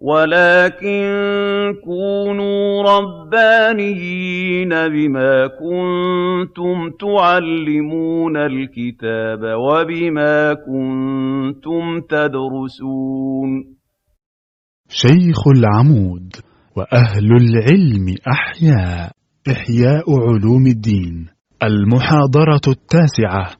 وَلَٰكِن كُونُوا رَبَّانِيِّينَ بِمَا كُنتُمْ تُعَلِّمُونَ الْكِتَابَ وَبِمَا كُنتُمْ تَدْرُسُونَ. شيخ العمود وأهل العلم أحياء إحياء علوم الدين المحاضرة التاسعة.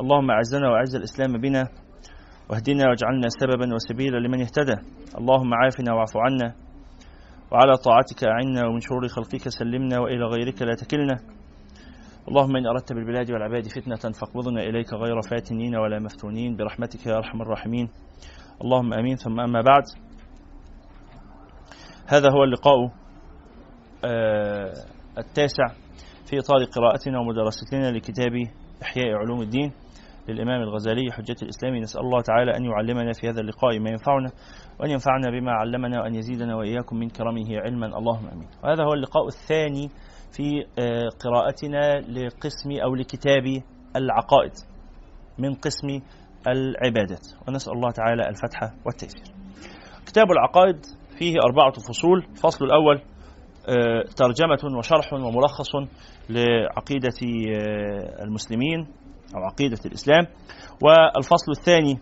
اللهم أعزنا وأعز الإسلام بنا واهدنا واجعلنا سببا وسبيلا لمن اهتدى. اللهم عافنا واعف عنا وعلى طاعتك أعنا ومن شرور خلقك سلمنا وإلى غيرك لا تكلنا. اللهم إن أردت بالبلاد والعباد فتنة فاقبضنا إليك غير فاتنين ولا مفتونين برحمتك يا أرحم الراحمين. اللهم آمين. ثم أما بعد هذا هو اللقاء آه التاسع في إطار قراءتنا ومدرستنا لكتاب إحياء علوم الدين. للإمام الغزالي حجة الإسلام. نسأل الله تعالى أن يعلمنا في هذا اللقاء ما ينفعنا وأن ينفعنا بما علمنا وأن يزيدنا وإياكم من كرمه علما. اللهم أمين. وهذا هو اللقاء الثاني في قراءتنا لقسم أو لكتاب العقائد من قسم العبادات. ونسأل الله تعالى الفتح والتيسير. كتاب العقائد فيه أربعة فصول. الفصل الأول ترجمة وشرح وملخص لعقيدة المسلمين. أو عقيدة الإسلام. والفصل الثاني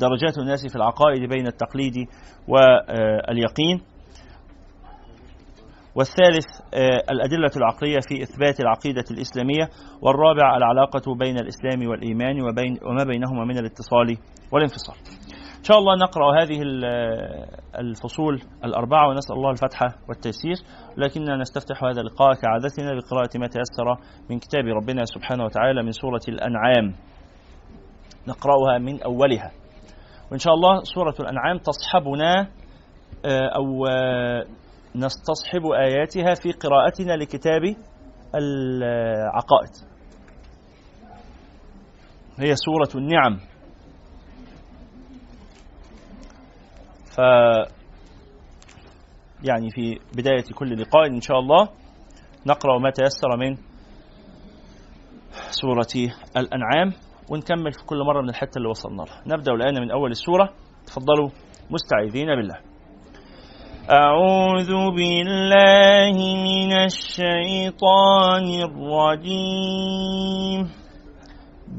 درجات الناس في العقائد بين التقليد واليقين. والثالث الأدلة العقلية في إثبات العقيدة الإسلامية. والرابع العلاقة بين الإسلام والإيمان وبين وما بينهما من الاتصال والانفصال. إن شاء الله نقرأ هذه الفصول الأربعة ونسأل الله الفتح والتيسير لكننا نستفتح هذا اللقاء كعادتنا بقراءة ما تيسر من كتاب ربنا سبحانه وتعالى من سورة الأنعام. نقرأها من أولها. وإن شاء الله سورة الأنعام تصحبنا أو نستصحب آياتها في قراءتنا لكتاب العقائد. هي سورة النعم. ف يعني في بداية كل لقاء إن شاء الله نقرأ ما تيسر من سورة الأنعام ونكمل في كل مرة من الحتة اللي وصلنا لها. نبدأ الآن من أول السورة. تفضلوا مستعيذين بالله. أعوذ بالله من الشيطان الرجيم.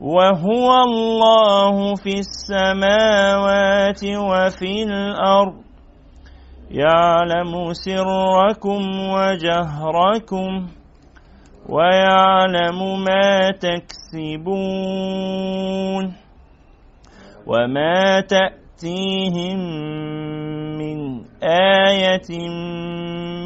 وهو الله في السماوات وفي الأرض. يعلم سركم وجهركم ويعلم ما تكسبون وما تأتيهم من آية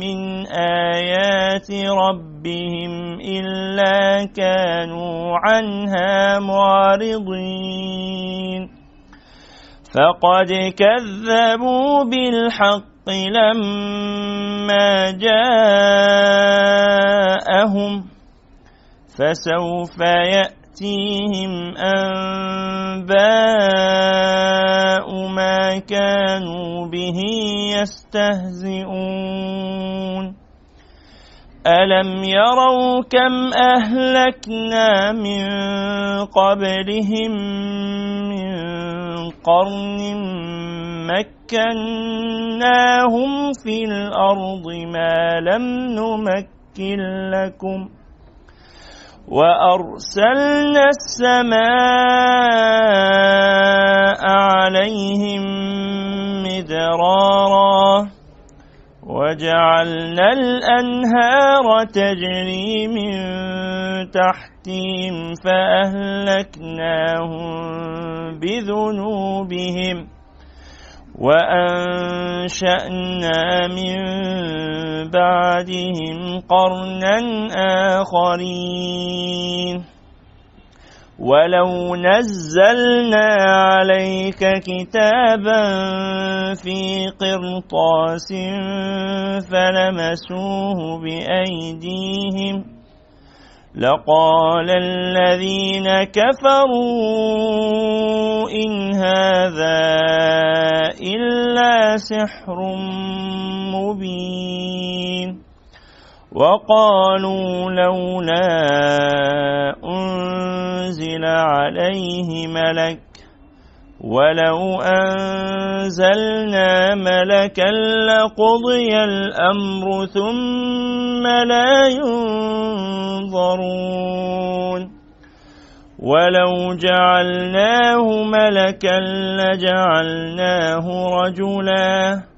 من آيات ربهم إلا كانوا عنها معرضين. فقد كذبوا بالحق لما جاءهم فسوف يأتي تأتيهم أنباء ما كانوا به يستهزئون ألم يروا كم أهلكنا من قبلهم من قرن مكناهم في الأرض ما لم نمكن لكم وأرسلنا السماء عليهم مدرارا وجعلنا الأنهار تجري من تحتهم فأهلكناهم بذنوبهم وأنشأنا من بعدهم قرنا آخرين. ولو نزلنا عليك كتابا في قرطاس فلمسوه بأيديهم. لقال الذين كفروا إن هذا سحر مبين. وقالوا لولا أنزل عليه ملك ولو أنزلنا ملكا لقضي الأمر ثم لا ينظرون. ولو جعلناه ملكا لجعلناه رجلاً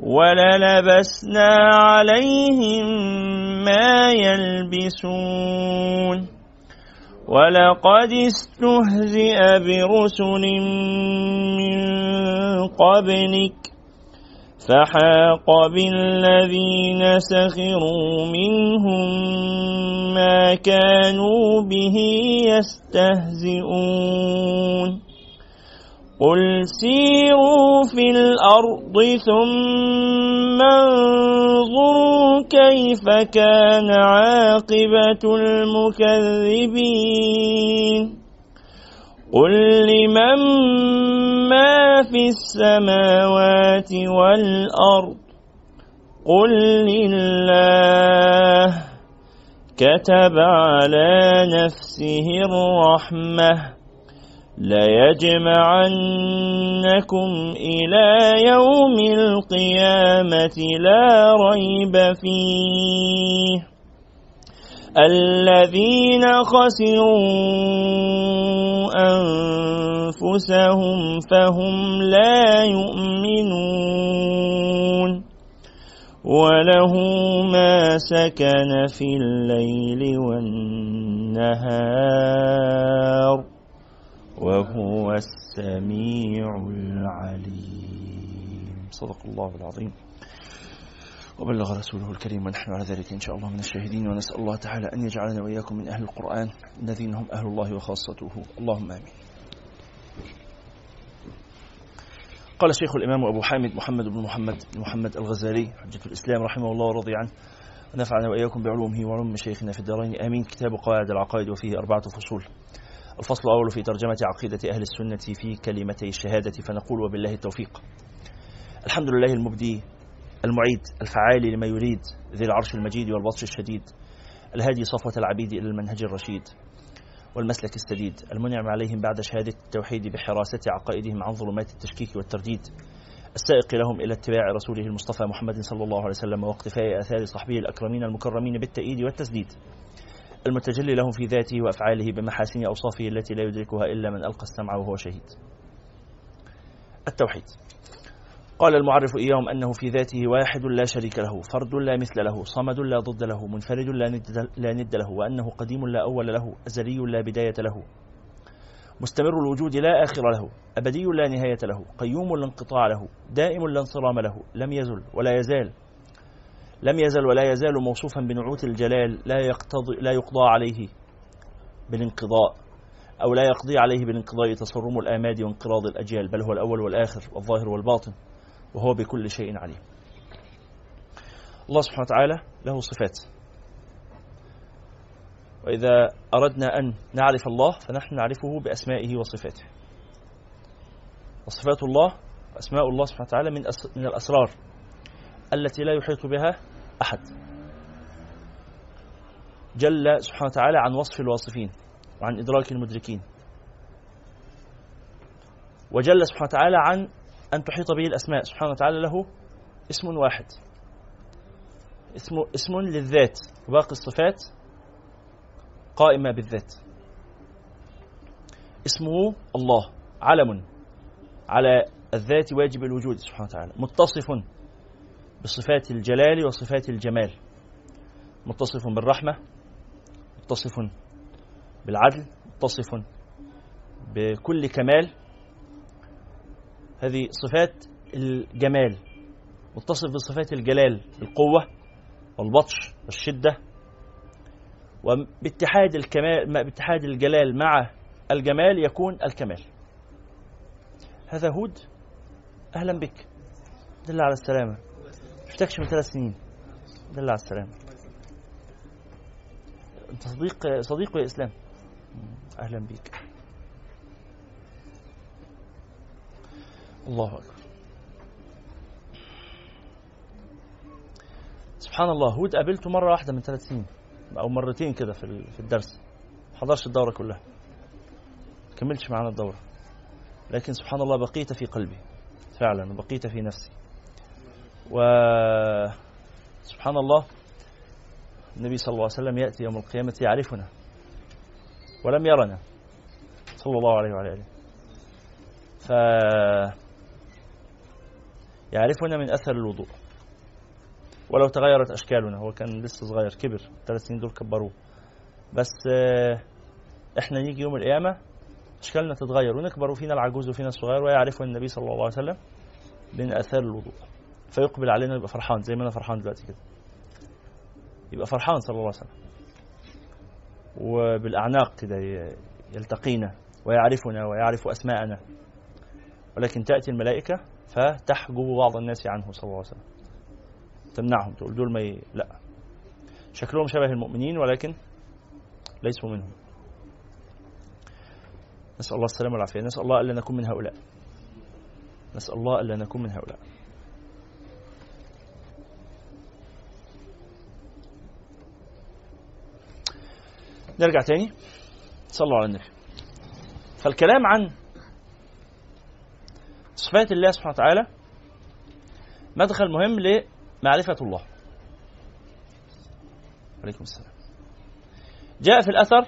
وللبسنا عليهم ما يلبسون ولقد استهزئ برسل من قبلك فحاق بالذين سخروا منهم ما كانوا به يستهزئون. قل سيروا في الأرض ثم انظروا كيف كان عاقبة المكذبين. قل لمن ما في السماوات والأرض قل لله كتب على نفسه الرحمه ليجمعنكم إلى يوم القيامة لا ريب فيه الذين خسروا أنفسهم فهم لا يؤمنون وله ما سكن في الليل والنهار وهو السميع العليم. صدق الله العظيم. وبلغ رسوله الكريم ونحن على ذلك إن شاء الله من الشاهدين ونسأل الله تعالى أن يجعلنا وإياكم من أهل القرآن الذين هم أهل الله وخاصته. اللهم آمين. قال الشيخ الإمام أبو حامد محمد بن محمد محمد الغزالي حجة الإسلام رحمه الله ورضي عنه ونفعنا وإياكم بعلومه وعلوم مشايخنا في الدارين. آمين. كتاب قواعد العقائد وفيه أربعة فصول. الفصل الأول في ترجمة عقيدة أهل السنة في كلمتي الشهادة فنقول وبالله التوفيق. الحمد لله المبدي المعيد الفعال لما يريد ذي العرش المجيد والبطش الشديد الهادي صفوة العبيد إلى المنهج الرشيد والمسلك السديد المنعم عليهم بعد شهادة التوحيد بحراسة عقائدهم عن ظلمات التشكيك والترديد السائق لهم إلى اتباع رسوله المصطفى محمد صلى الله عليه وسلم واقتفاء آثار صحبه الأكرمين المكرمين بالتأييد والتسديد. المتجلي له في ذاته وأفعاله بمحاسن أوصافه التي لا يدركها إلا من ألقى السمع وهو شهيد. التوحيد. قال المعرف إياهم أنه في ذاته واحد لا شريك له فرد لا مثل له صمد لا ضد له منفرد لا ند, لا ند له وأنه قديم لا أول له أزلي لا بداية له مستمر الوجود لا آخر له أبدي لا نهاية له قيوم لا انقطاع له دائم لا انصرام له لم يزل ولا يزال لم يزل ولا يزال موصوفا بنعوت الجلال لا يقتضي لا يقضى عليه بالانقضاء أو لا يقضي عليه بالانقضاء تصرم الآماد وانقراض الأجيال بل هو الأول والآخر والظاهر والباطن. وهو بكل شيء عليم. الله سبحانه وتعالى له صفات. وإذا أردنا أن نعرف الله فنحن نعرفه بأسمائه وصفاته. وصفات الله أسماء الله سبحانه وتعالى من من الأسرار التي لا يحيط بها أحد. جل سبحانه وتعالى عن وصف الواصفين وعن إدراك المدركين. وجل سبحانه وتعالى عن أن تحيط به الأسماء. سبحانه وتعالى له اسم واحد. اسم, اسم للذات. وباقي الصفات قائمة بالذات. اسمه الله. علم على الذات واجب الوجود سبحانه وتعالى. متصف بصفات الجلال وصفات الجمال. متصف بالرحمة متصف بالعدل متصف بكل كمال. هذه صفات الجمال متصف بصفات الجلال القوة والبطش والشدة. وباتحاد الكمال باتحاد الجلال مع الجمال يكون الكمال. هذا هود أهلا بك. دل على السلامة. شفتكش من ثلاث سنين. دل على السلامة. أنت صديق صديق يا اسلام أهلا بك. الله أكبر. سبحان الله هود قابلته مرة واحدة من ثلاث سنين أو مرتين كده في الدرس. ما حضرش الدورة كلها. كملتش معانا الدورة. لكن سبحان الله بقيت في قلبي. فعلا وبقيت في نفسي. و سبحان الله النبي صلى الله عليه وسلم يأتي يوم القيامة يعرفنا. ولم يرنا. صلى الله عليه وعلى آله. ف يعرفنا من أثر الوضوء. ولو تغيرت أشكالنا هو كان لسه صغير كبر ثلاث سنين دول كبروه. بس إحنا نيجي يوم القيامة أشكالنا تتغير ونكبر وفينا العجوز وفينا الصغير ويعرفه النبي صلى الله عليه وسلم من آثار الوضوء. فيقبل علينا يبقى فرحان زي ما أنا فرحان دلوقتي كده. يبقى فرحان صلى الله عليه وسلم. وبالأعناق كده يلتقينا ويعرفنا ويعرف أسماءنا. ولكن تأتي الملائكة فتحجب بعض الناس عنه صلى الله عليه وسلم. تمنعهم تقول دول ما ي... لا. شكلهم شبه المؤمنين ولكن ليسوا منهم. نسأل الله السلامة والعافية. نسأل الله ألا نكون من هؤلاء. نسأل الله ألا نكون من هؤلاء. نرجع تاني. صلوا على النبي. فالكلام عن صفات الله سبحانه وتعالى مدخل مهم لمعرفة الله. عليكم السلام. جاء في الأثر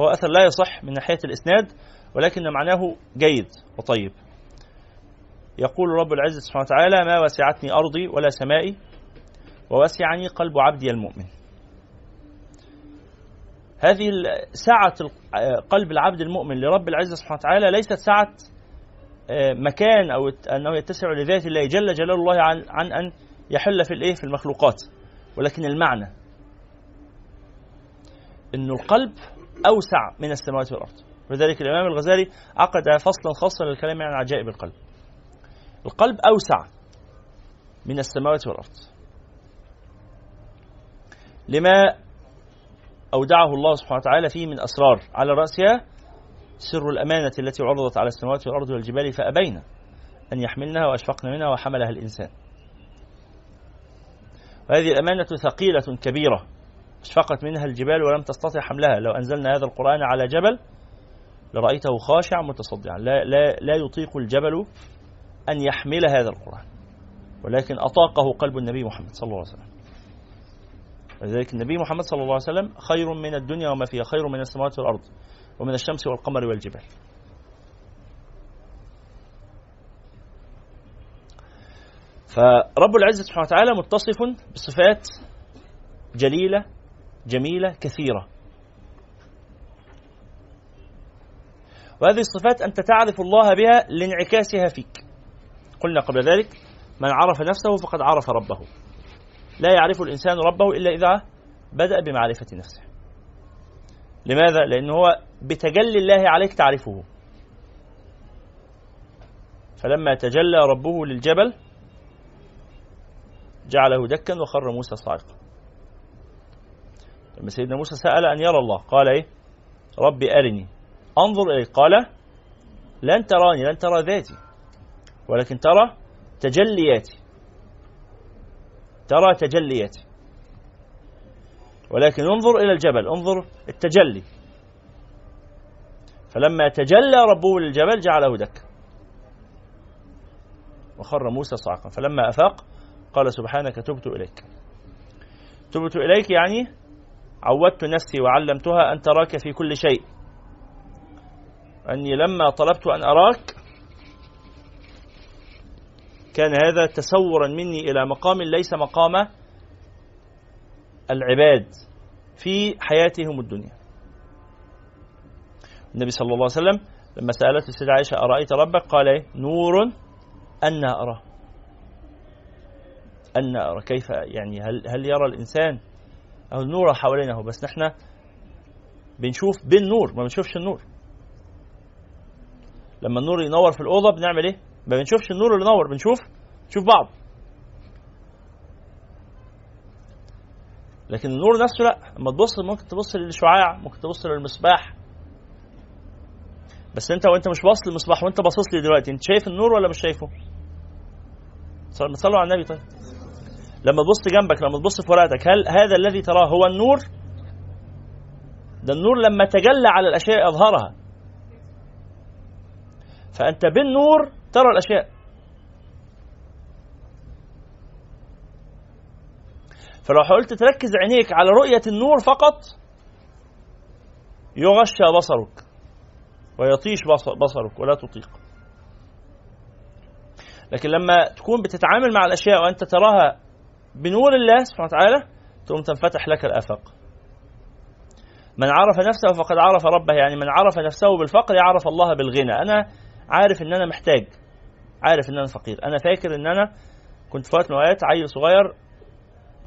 هو أثر لا يصح من ناحية الإسناد ولكن معناه جيد وطيب. يقول رب العزة سبحانه وتعالى ما وسعتني أرضي ولا سمائي ووسعني قلب عبدي المؤمن. هذه سعة قلب العبد المؤمن لرب العزة سبحانه وتعالى ليست سعة مكان أو أنه يتسع لذات الله جل جلال الله عن, عن أن يحل في الإيه؟ في المخلوقات. ولكن المعنى أن القلب أوسع من السماوات والأرض. ولذلك الإمام الغزالي عقد فصلا خاصا للكلام عن عجائب القلب. القلب أوسع من السماوات والأرض. لما أودعه الله سبحانه وتعالى فيه من أسرار على رأسها سر الأمانة التي عرضت على السماوات والأرض والجبال فأبين أن يحملنها وأشفقن منها وحملها الإنسان. وهذه الأمانة ثقيلة كبيرة. أشفقت منها الجبال ولم تستطع حملها. لو أنزلنا هذا القرآن على جبل لرأيته خاشعا متصدعا. لا, لا, لا يطيق الجبل أن يحمل هذا القرآن. ولكن أطاقه قلب النبي محمد صلى الله عليه وسلم. ولذلك النبي محمد صلى الله عليه وسلم خير من الدنيا وما فيها خير من السماوات والأرض. ومن الشمس والقمر والجبال. فرب العزة سبحانه وتعالى متصف بصفات جليلة جميلة كثيرة. وهذه الصفات أنت تعرف الله بها لانعكاسها فيك. قلنا قبل ذلك من عرف نفسه فقد عرف ربه. لا يعرف الإنسان ربه إلا إذا بدأ بمعرفة نفسه. لماذا؟ لأنه هو بتجلي الله عليك تعرفه. فلما تجلى ربه للجبل جعله دكا وخر موسى صاعقا. لما سيدنا موسى سأل أن يرى الله قال إيه؟ ربي أرني. أنظر إليك قال لن تراني لن ترى ذاتي ولكن ترى تجلياتي. ترى تجلياتي. ولكن انظر إلى الجبل انظر التجلي. فلما تجلى ربه للجبل جعله دكا. وخر موسى صعقا فلما أفاق قال سبحانك تبت إليك. تبت إليك يعني عودت نفسي وعلمتها أن تراك في كل شيء. أني لما طلبت أن أراك كان هذا تسورا مني إلى مقام ليس مقام العباد في حياتهم الدنيا. النبي صلى الله عليه وسلم لما سألت السيدة عائشة أرأيت ربك؟ قال إيه؟ نور أنا أراه أنا أرى. كيف؟ يعني هل, هل يرى الإنسان؟ أو النور حوالينه بس نحن بنشوف بالنور ما بنشوفش النور. لما النور ينور في الأوضة بنعمل إيه؟ ما بنشوفش النور اللي نور بنشوف نشوف بعض. لكن النور نفسه لا. لما تبص ممكن تبص للشعاع ممكن تبص للمصباح. بس أنت وأنت مش باصص للمصباح وأنت باصص لي دلوقتي أنت شايف النور ولا مش شايفه؟ صلوا على النبي. طيب. لما تبص جنبك لما تبص في ورقتك هل هذا الذي تراه هو النور؟ ده النور لما تجلى على الأشياء أظهرها. فأنت بالنور ترى الأشياء. فلو حاولت تركز عينيك على رؤية النور فقط يغشى بصرك ويطيش بصرك ولا تطيق. لكن لما تكون بتتعامل مع الأشياء وأنت تراها بنور الله سبحانه وتعالى تقوم تنفتح لك الآفاق من عرف نفسه فقد عرف ربه يعني من عرف نفسه بالفقر يعرف الله بالغنى. أنا عارف إن أنا محتاج عارف إن أنا فقير. أنا فاكر إن أنا كنت في وقت من الأوقات عيل صغير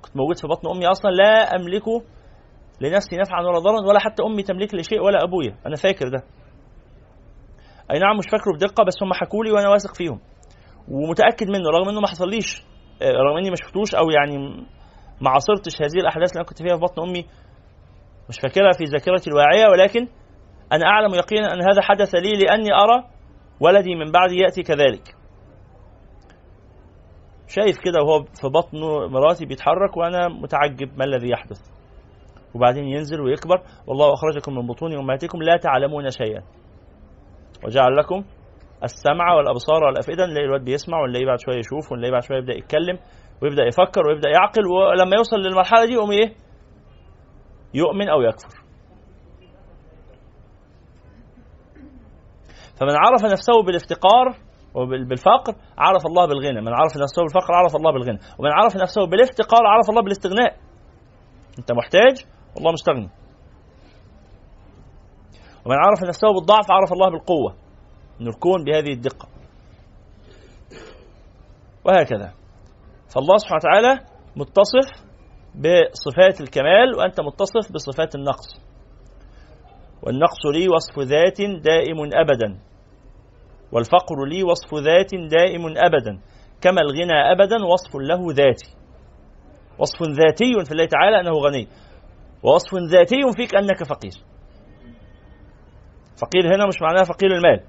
كنت موجود في بطن أمي أصلا لا أملك لنفسي نفعا ولا ضرا ولا حتى أمي تملك لي شيء ولا أبويا. أنا فاكر ده. أي نعم مش فاكره بدقة بس هم حكوا لي وأنا واثق فيهم. ومتأكد منه رغم إنه ما حصليش آه، رغم إني ما شفتوش أو يعني ما عاصرتش هذه الأحداث اللي أنا كنت فيها في بطن أمي مش فاكرها في ذاكرتي الواعية. ولكن أنا أعلم يقينا أن هذا حدث لي لأني أرى ولدي من بعدي يأتي كذلك. شايف كده وهو في بطن مراتي بيتحرك وأنا متعجب ما الذي يحدث. وبعدين ينزل ويكبر. والله أخرجكم من بطون أمهاتكم لا تعلمون شيئا. وجعل لكم السمع والأبصار والأفئدة. نلاقي الواد بيسمع ونلاقيه بعد شوية يشوف ونلاقيه بعد شوية يبدأ يتكلم ويبدأ يفكر ويبدأ يعقل. ولما يوصل للمرحلة دي يقوم إيه؟ يؤمن أو يكفر. فمن عرف نفسه بالافتقار وبالفقر عرف الله بالغنى. من عرف نفسه بالفقر عرف الله بالغنى. ومن عرف نفسه بالافتقار عرف الله بالاستغناء. انت محتاج والله مستغني. ومن عرف نفسه بالضعف عرف الله بالقوة. أن الكون بهذه الدقة. وهكذا. فالله سبحانه وتعالى متصف بصفات الكمال وأنت متصف بصفات النقص. والنقص لي وصف ذات دائم أبدا. والفقر لي وصف ذات دائم أبدا كما الغنى أبدا وصف له ذاتي. وصف ذاتي في الله تعالى أنه غني. ووصف ذاتي فيك أنك فقير. فقير هنا مش معناه فقير المال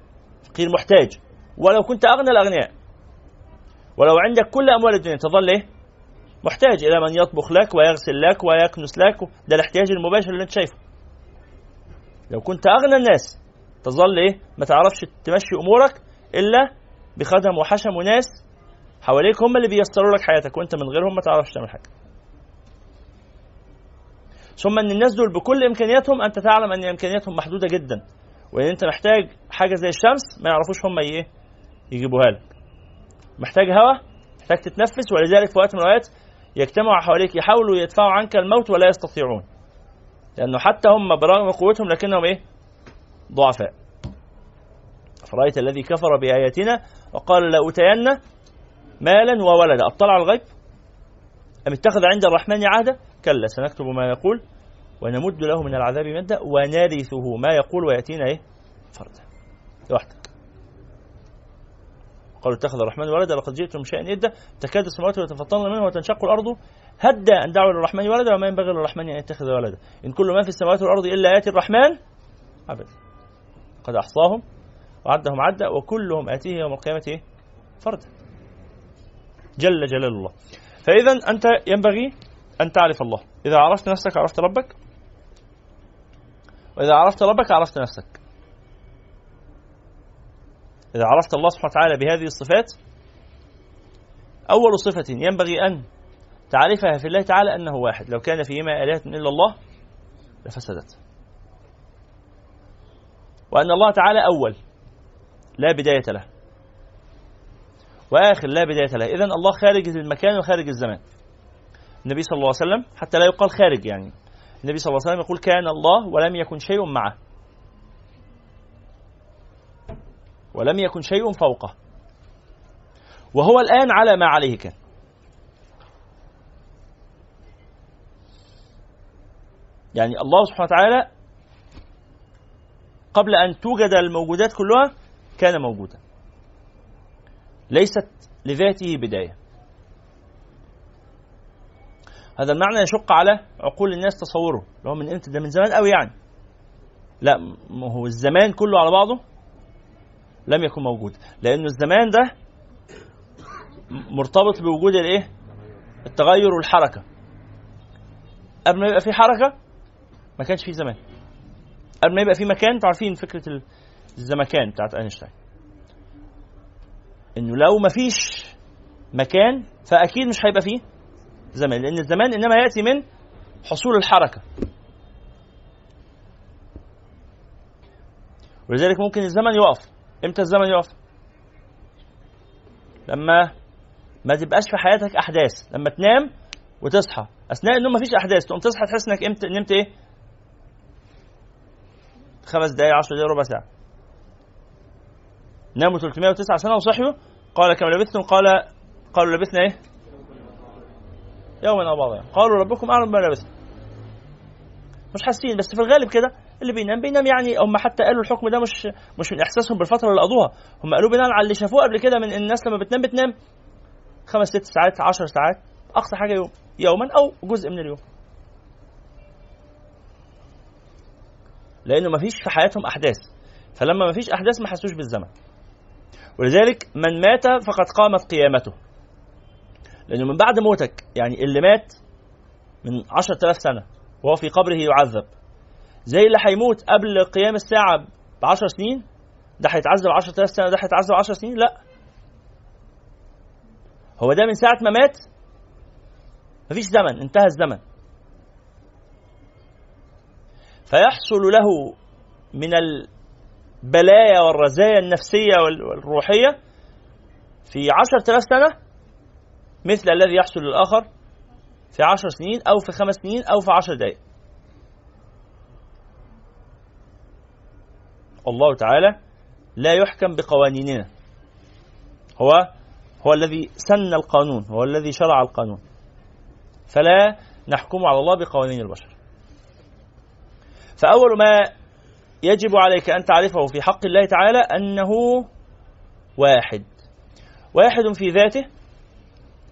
فقير محتاج. ولو كنت أغنى الأغنياء. ولو عندك كل أموال الدنيا تظل إيه؟ محتاج إلى من يطبخ لك ويغسل لك ويكنس لك ده الاحتياج المباشر اللي أنت شايفه. لو كنت أغنى الناس تظل إيه؟ ما تعرفش تمشي أمورك إلا بخدم وحشم وناس حواليك هم اللي بيسروا لك حياتك وأنت من غيرهم ما تعرفش تعمل حاجة. ثم إن الناس دول بكل إمكانياتهم أنت تعلم إن إمكانياتهم محدودة جدا وإن أنت محتاج حاجة زي الشمس ما يعرفوش هم إيه؟ يجيبوها لك. محتاج هواء محتاج تتنفس ولذلك في وقت من الأوقات يجتمعوا حواليك يحاولوا يدفعوا عنك الموت ولا يستطيعون. لأنه حتى هم برغم قوتهم لكنهم إيه؟ ضعفاء. فرأيت الذي كفر بآياتنا وقال لأوتين مالا وولدا. أطلع الغيب؟ أم اتخذ عند الرحمن عهدا؟ كلا سنكتب ما يقول ونمد له من العذاب مدا ونرثه ما يقول ويأتينا إيه؟ فردا. لوحدك. قالوا اتخذ الرحمن ولدا لقد جئتم شيئا إدا تكاد السماوات يتفطرن منه وتنشق الأرض. هدى أن دعوا للرحمن ولدا وما ينبغي للرحمن أن يتخذ ولدا. إن كل ما في السماوات والأرض إلا ياتي الرحمن عبدا قد أحصاهم وعدهم عدا وكلهم آتيه يوم القيامة إيه؟ فردا. جل جلال الله. فاذا أنت ينبغي أن تعرف الله. إذا عرفت نفسك عرفت ربك. وإذا عرفت ربك عرفت نفسك. إذا عرفت الله سبحانه وتعالى بهذه الصفات أول صفة ينبغي أن تعرفها في الله تعالى أنه واحد. لو كان فيهما آلهة إلا الله لفسدت. وأن الله تعالى أول. لا بداية له. وآخر لا بداية له. اذا الله خارج المكان وخارج الزمان. النبي صلى الله عليه وسلم حتى لا يقال خارج يعني. النبي صلى الله عليه وسلم يقول كان الله ولم يكن شيء معه. ولم يكن شيء فوقه. وهو الآن على ما عليه كان. يعني الله سبحانه وتعالى قبل أن توجد الموجودات كلها كان موجودا. ليست لذاته بداية. هذا المعنى يشق على عقول الناس تصوره اللي هو من إمتى؟ ده من زمان قوي يعني. لا ما هو الزمان كله على بعضه لم يكن موجود. لأن الزمان ده مرتبط بوجود الإيه؟ التغير والحركة. قبل ما يبقى في حركة ما كانش في زمان. قبل ما يبقى في مكان أنتوا عارفين فكرة الزمكان بتاعت أينشتاين. إنه لو ما فيش مكان فأكيد مش هيبقى فيه زمان لأن الزمان إنما يأتي من حصول الحركة. ولذلك ممكن الزمن يقف. إمتى الزمن يقف؟ لما ما تبقاش في حياتك أحداث لما تنام وتصحى. أثناء النوم مفيش أحداث تقوم تصحى تحس إنك إمتى نمت إيه؟ خمس دقايق 10 دقايق ربع ساعة. ناموا 309 سنة وصحيوا. قال كم لبثتم؟ قال قالوا لبثنا إيه؟ يوما أو بعض يوم قالوا ربكم أعلم بما لبثتم. مش حاسين بس في الغالب كده اللي بينام بينام يعني هم حتى قالوا الحكم ده مش مش من إحساسهم بالفترة اللي قضوها. هم قالوا بناء على اللي شافوه قبل كده من الناس لما بتنام بتنام خمس ست ساعات عشر ساعات أقصى حاجة يوم يوما أو جزء من اليوم. لأنه ما فيش في حياتهم أحداث. فلما ما فيش أحداث ما حسوش بالزمن. ولذلك من مات فقد قامت قيامته. لأنه من بعد موتك يعني اللي مات من عشرة آلاف سنة وهو في قبره يعذب. زي اللي هيموت قبل قيام الساعة بعشر سنين ده هيتعذب عشرة آلاف سنة ده هيتعذب عشر سنين؟ لا. هو ده من ساعة ما مات مفيش زمن انتهى الزمن. فيحصل له من البلايا والرزايا النفسية والروحية في عشرة آلاف سنة مثل الذي يحصل للآخر في عشر سنين أو في خمس سنين أو في عشر دقائق الله تعالى لا يحكم بقوانيننا. هو هو الذي سن القانون هو الذي شرع القانون. فلا نحكم على الله بقوانين البشر. فأول ما يجب عليك أن تعرفه في حق الله تعالى أنه واحد. واحد في ذاته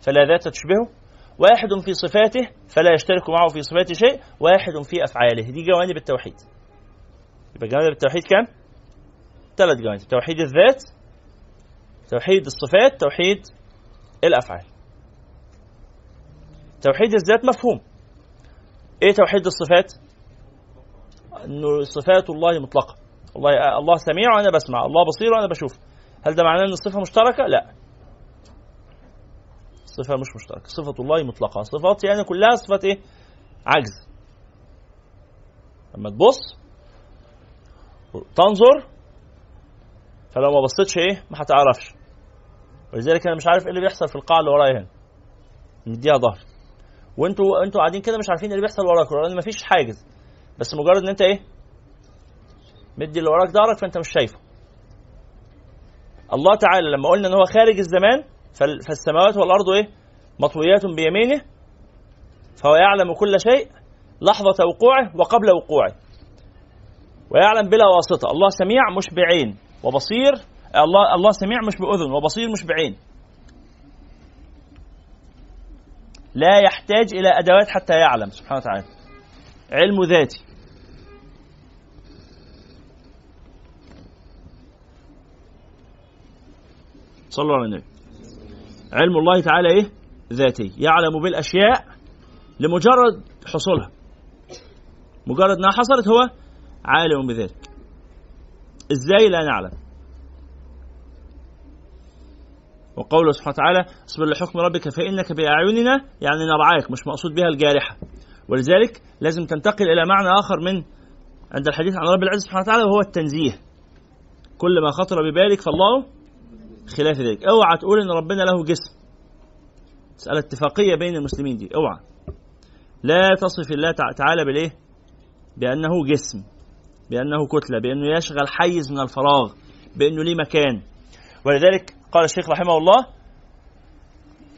فلا ذات تشبهه واحد في صفاته فلا يشترك معه في صفاته شيء واحد في أفعاله. دي جوانب التوحيد. يبقى جوانب التوحيد كم؟ ثلاث جوانب. توحيد الذات توحيد الصفات توحيد الأفعال. توحيد الذات مفهوم. إيه توحيد الصفات؟ صفات الله مطلقة. الله الله سميع وأنا بسمع. الله بصير وأنا بشوف. هل ده معناه إن الصفة مشتركة؟ لا. صفة مش مشتركة. صفة الله مطلقة. صفات يعني كلها صفات إيه؟ عجز. لما تبص تنظر فلو ما بصيتش إيه؟ ما هتعرفش ولذلك أنا مش عارف إيه اللي بيحصل في القاعه اللي ورايا هنا. مديها ظهر. وأنتوا أنتوا قاعدين كده مش عارفين إيه اللي بيحصل وراك لأن مفيش حاجز. بس مجرد إن أنت إيه؟ مدي اللي وراك ظهرك فأنت مش شايفه. الله تعالى لما قلنا إن هو خارج الزمان فالسماوات والأرض إيه؟ مطويات بيمينه فهو يعلم كل شيء لحظة وقوعه وقبل وقوعه. ويعلم بلا واسطة. الله سميع مش بعين وبصير الله الله سميع مش بأذن وبصير مش بعين. لا يحتاج إلى أدوات حتى يعلم سبحانه وتعالى. علم ذاتي. صلوا على النبي. علم الله تعالى إيه؟ ذاتي. يعلم بالأشياء لمجرد حصولها. مجرد إنها حصلت هو عالم بذلك إزاي لا نعلم؟ وقوله سبحانه وتعالى اصبر لحكم ربك فإنك بأعيننا. يعني نرعاك مش مقصود بها الجارحة. ولذلك لازم تنتقل إلى معنى آخر من عند الحديث عن رب العزة سبحانه وتعالى وهو التنزيه. كل ما خطر ببالك فالله خلاف ذلك. اوعى تقول إن ربنا له جسم. مسألة اتفاقية بين المسلمين دي. اوعى. لا تصف الله تعالى بالإيه؟ بأنه جسم بأنه كتلة بأنه يشغل حيز من الفراغ بأنه ليه مكان. ولذلك قال الشيخ رحمه الله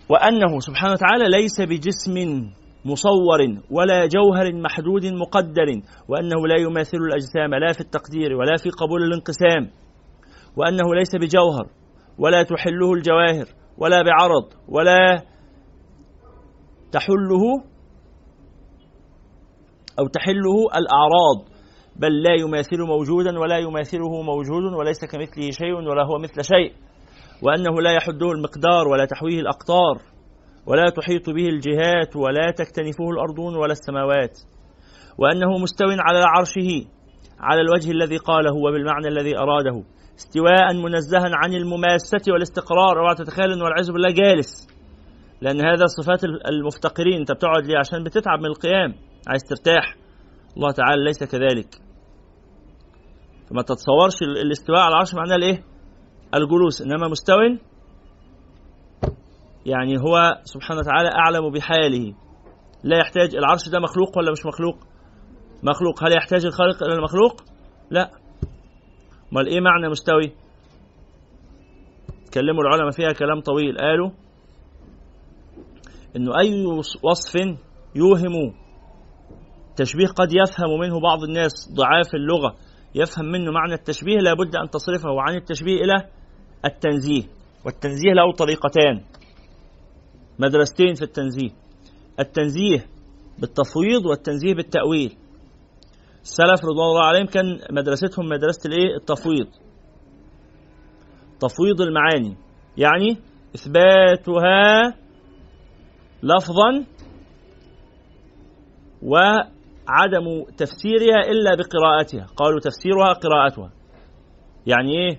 وأنه سبحانه وتعالى ليس بجسم مصور ولا جوهر محدود مقدر وأنه لا يماثل الأجسام لا في التقدير ولا في قبول الانقسام وأنه ليس بجوهر. ولا تحله الجواهر ولا بعرض ولا تحله أو تحله الأعراض. بل لا يماثل موجودا ولا يماثله موجود وليس كمثله شيء ولا هو مثل شيء. وأنه لا يحده المقدار ولا تحويه الأقطار ولا تحيط به الجهات ولا تكتنفه الأرضون ولا السماوات. وأنه مستو على عرشه على الوجه الذي قاله وبالمعنى الذي أراده. استواء منزها عن المماسة والاستقرار اوعى تتخيل إنه والعياذ بالله جالس. لأن هذا صفات المفتقرين أنت بتقعد ليه؟ عشان بتتعب من القيام. عايز ترتاح. الله تعالى ليس كذلك. فما تتصورش الاستواء على العرش معناه الإيه؟ الجلوس. إنما مستو يعني هو سبحانه وتعالى أعلم بحاله. لا يحتاج العرش ده مخلوق ولا مش مخلوق؟ مخلوق. هل يحتاج الخالق إلى المخلوق؟ لا. امال إيه معنى مستوي؟ تكلموا العلماء فيها كلام طويل. قالوا إنه أي وصف يوهم تشبيه قد يفهم منه بعض الناس ضعاف اللغة. يفهم منه معنى التشبيه لابد أن تصرفه عن التشبيه إلى التنزيه. والتنزيه له طريقتان. مدرستين في التنزيه. التنزيه بالتفويض والتنزيه بالتأويل. السلف رضوان الله عليهم كان مدرستهم مدرسة الإيه؟ التفويض. تفويض المعاني. يعني إثباتها لفظا وعدم تفسيرها إلا بقراءتها. قالوا تفسيرها قراءتها. يعني إيه؟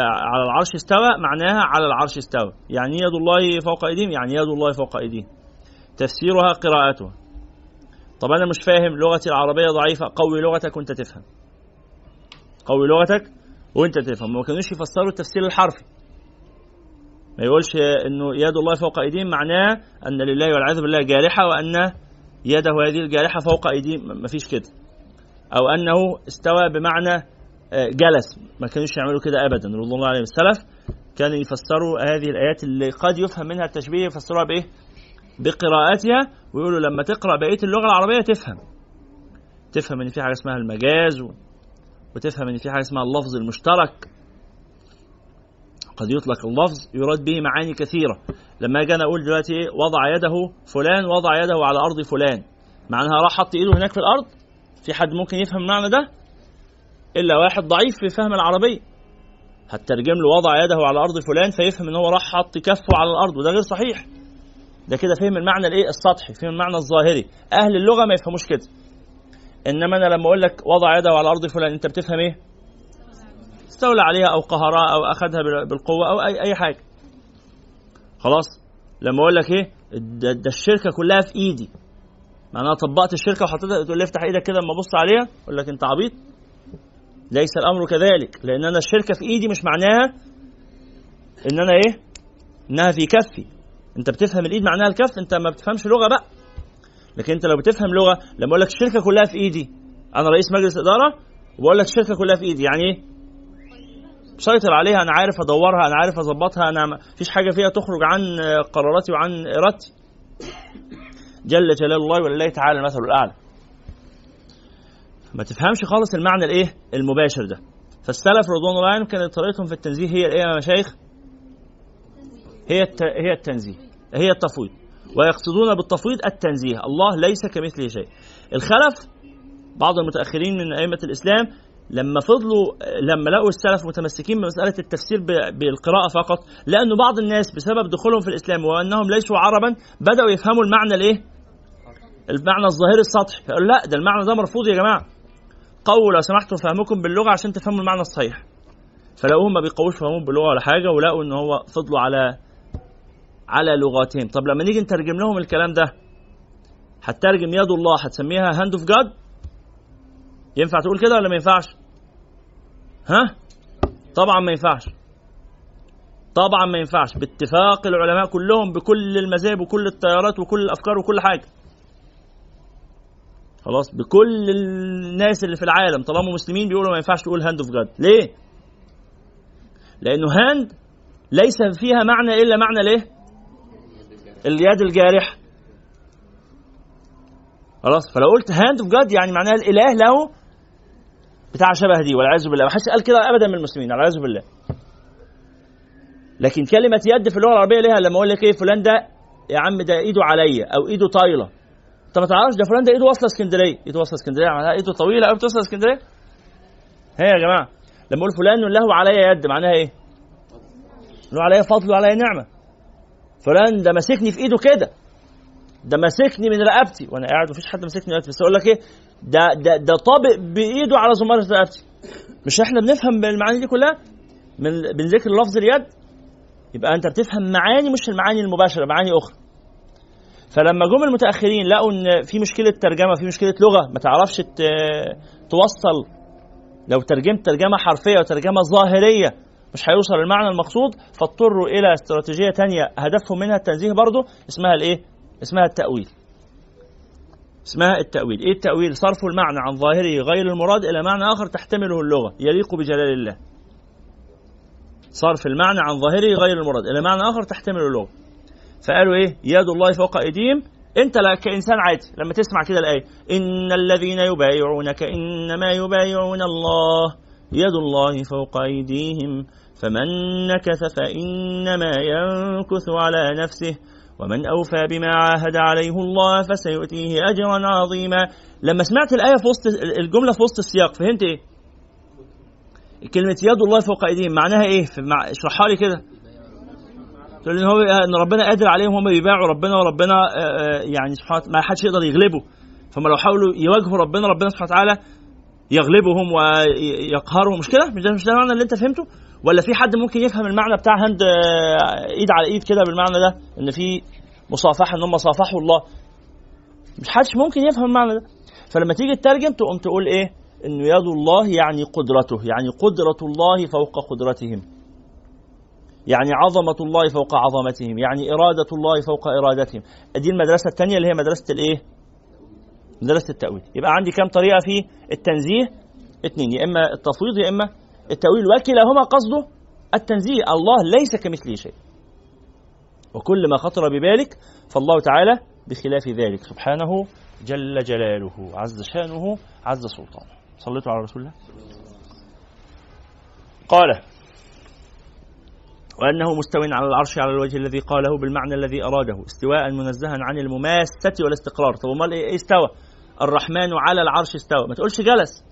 على العرش استوى معناها على العرش استوى. يعني يد الله فوق أيديهم يعني يد الله فوق أيديهم. تفسيرها قراءتها. طب أنا مش فاهم لغتي العربية ضعيفة قوي لغتك وأنت تفهم. قوي لغتك وأنت تفهم. ما كانوش يفسروا التفسير الحرفي. ما يقولش إنه يد الله فوق أيديهم معناه أن لله والعياذ بالله جارحة وأن يده هذه الجارحة فوق ايديهم ما فيش كده. أو أنه استوى بمعنى آه، جلس. ما كانوش يعملوا كده ابدا. رضي الله عليهم. السلف كانوا يفسروا هذه الآيات اللي قد يفهم منها التشبيه يفسروها بإيه؟ بقراءتها ويقولوا لما تقرأ بقية اللغة العربية تفهم. تفهم إن في حاجة اسمها المجاز وتفهم إن في حاجة اسمها اللفظ المشترك. قد يطلق اللفظ يراد به معاني كثيرة. لما أجي أنا أقول دلوقتي إيه وضع يده فلان وضع يده على أرض فلان. معناها راح حط إيده هناك في الأرض؟ في حد ممكن يفهم المعنى ده؟ إلا واحد ضعيف في فهم العربية. هترجم له وضع يده على أرض فلان فيفهم إن هو راح حط كفه على الأرض وده غير صحيح. ده كده فهم المعنى الايه؟ السطحي فهم المعنى الظاهري. أهل اللغة ما يفهموش كده. إنما أنا لما أقول لك وضع يده على ارض فلان أنت بتفهم إيه؟ استولى عليها أو قهرها أو أخذها بالقوة أو اي أي حاجة. خلاص؟ لما أقول لك إيه؟ ده, ده الشركة كلها في إيدي. معناها طبقت الشركة وحطيتها تقول لي افتح إيدك كده اما أبص عليها أقول لك أنت عبيط. ليس الأمر كذلك لأن أنا الشركة في إيدي مش معناها إن أنا إيه؟ إنها في كفي. انت بتفهم الايد معناها الكف انت ما بتفهمش لغة بقى. لكن انت لو بتفهم لغة لما أقول لك الشركة كلها في ايدي أنا رئيس مجلس إدارة وبقول لك الشركة كلها في ايدي يعني إيه؟ مسيطر عليها أنا عارف ادورها أنا عارف اظبطها أنا ما فيش حاجة فيها تخرج عن قراراتي وعن إرادتي. جل جلال الله ولله تعالى المثل الأعلى. ما تفهمش خالص المعنى الايه؟ المباشر ده. فالسلف رضوان الله عنهم كانت طريقتهم في التنزيه هي الإيه يا مشايخ هي هي التنزيه. هي التفويض. ويقصدون بالتفويض التنزيه. الله ليس كمثله شيء. الخلف بعض المتأخرين من أئمة الإسلام لما فضلوا لما لقوا السلف متمسكين بمسألة التفسير بالقراءة فقط لأن بعض الناس بسبب دخولهم في الإسلام وأنهم ليسوا عربا بدأوا يفهموا المعنى الإيه؟ المعنى الظاهري السطحي. فقالوا لا ده المعنى ده مرفوض يا جماعة. قووا لو سمحتم فهمكم باللغة عشان تفهموا المعنى الصحيح. فلقوهم ما بيقووش فهمهم باللغة ولا حاجة ولقوا إن هو فضلوا على على لغاتهم. طب لما نيجي نترجم لهم الكلام ده هتترجم يد الله هتسميها hand of God ينفع تقول كده ولا ما ينفعش؟ ها؟ طبعا ما ينفعش. طبعا ما ينفعش. باتفاق العلماء كلهم بكل المذاهب وكل التيارات وكل الأفكار وكل حاجة. خلاص؟ بكل الناس اللي في العالم. طالما مسلمين بيقولوا ما ينفعش تقول hand of God ليه؟ لأنه hand ليس فيها معنى إلا معنى ليه؟ اليد الجارحه خلاص؟ فلو قلت hand of God يعني معناها الإله له بتاع شبه دي والعياذ بالله. ما حدش قال كده ابدا من المسلمين والعياذ بالله. لكن كلمة يد في اللغة العربية ليها لما أقول لك إيه فلان ده يا عم ده إيده عليا أو إيده طايلة. انت ما تعرفش ده فلان ده إيده واصلة اسكندرية. إيده واصلة اسكندرية معناها إيده طويلة قوي بتوصل اسكندرية؟ هي يا جماعة لما أقول فلان له عليا يد معناها إيه؟ له عليا فضل وعليا نعمة. فلان ده ماسكني في ايده كده. ده ماسكني من رقبتي. وأنا قاعد مفيش حد ماسكني من رقبتي. بس أقول لك إيه؟ ده ده ده طابق بإيده على زمارة رقبتي. مش إحنا بنفهم المعاني دي كلها؟ من من ذكر لفظ اليد؟ يبقى انت بتفهم معاني مش المعاني المباشرة معاني أخرى. فلما جم المتأخرين لقوا إن في مشكلة ترجمة في مشكلة لغة ما تعرفش توصل. لو ترجمت ترجمة حرفية وترجمة ظاهرية مش هيوصل المعنى المقصود فاضطروا إلى استراتيجية تانية هدفهم منها التنزيه برضه اسمها الإيه؟ اسمها التأويل. اسمها التأويل، إيه التأويل؟ صرف المعنى عن ظاهره غير المراد إلى معنى آخر تحتمله اللغة يليق بجلال الله. صرف المعنى عن ظاهره غير المراد إلى معنى آخر تحتمله اللغة. فقالوا إيه؟ يد الله فوق أيديهم أنت كإنسان عادي لما تسمع كده الآية إن الذين يبايعونك إنما يبايعون الله يد الله فوق أيديهم فمن نكث فإنما ينكث على نفسه ومن أوفى بما عاهد عليه الله فسيؤتيه أجرا عظيما. لما سمعت الآية في وسط الجملة في وسط السياق فهمت إيه؟ كلمة يد الله فوق أيديهم معناها إيه؟ اشرحها لي كده. تقول إن هو إن ربنا قادر عليهم هم بيباعوا ربنا وربنا يعني سبحانه ما حدش يقدر يغلبه. فما لو حاولوا يواجهوا ربنا ربنا سبحانه وتعالى يغلبهم ويقهرهم. مش كده مش ده مش ده المعنى اللي انت فهمته؟ ولا في حد ممكن يفهم المعنى بتاع هند ايد على ايد كده بالمعنى ده؟ ان في مصافحة ان هم صافحوا الله. مش حدش ممكن يفهم المعنى ده. فلما تيجي تترجم تقوم تقول إيه؟ انه يد الله يعني قدرته يعني قدرة الله فوق قدرتهم. يعني عظمة الله فوق عظمتهم يعني إرادة الله فوق إرادتهم. دي المدرسة الثانية اللي هي مدرسة الإيه؟ مدرسة التأويل. يبقى عندي كم طريقة في التنزيه؟ اثنين يا إما التفويض يا إما التأويل وكلاهما قصده التنزيه. الله ليس كمثله شيء. وكل ما خطر ببالك فالله تعالى بخلاف ذلك. سبحانه جل جلاله عز شأنه عز سلطانه. صليتوا على رسول الله. قال وأنه مستو على العرش على الوجه الذي قاله بالمعنى الذي أراده استواء منزها عن المماسة والاستقرار. طب أمال إيه استوى؟ الرحمن على العرش استوى. ما تقولش جلس.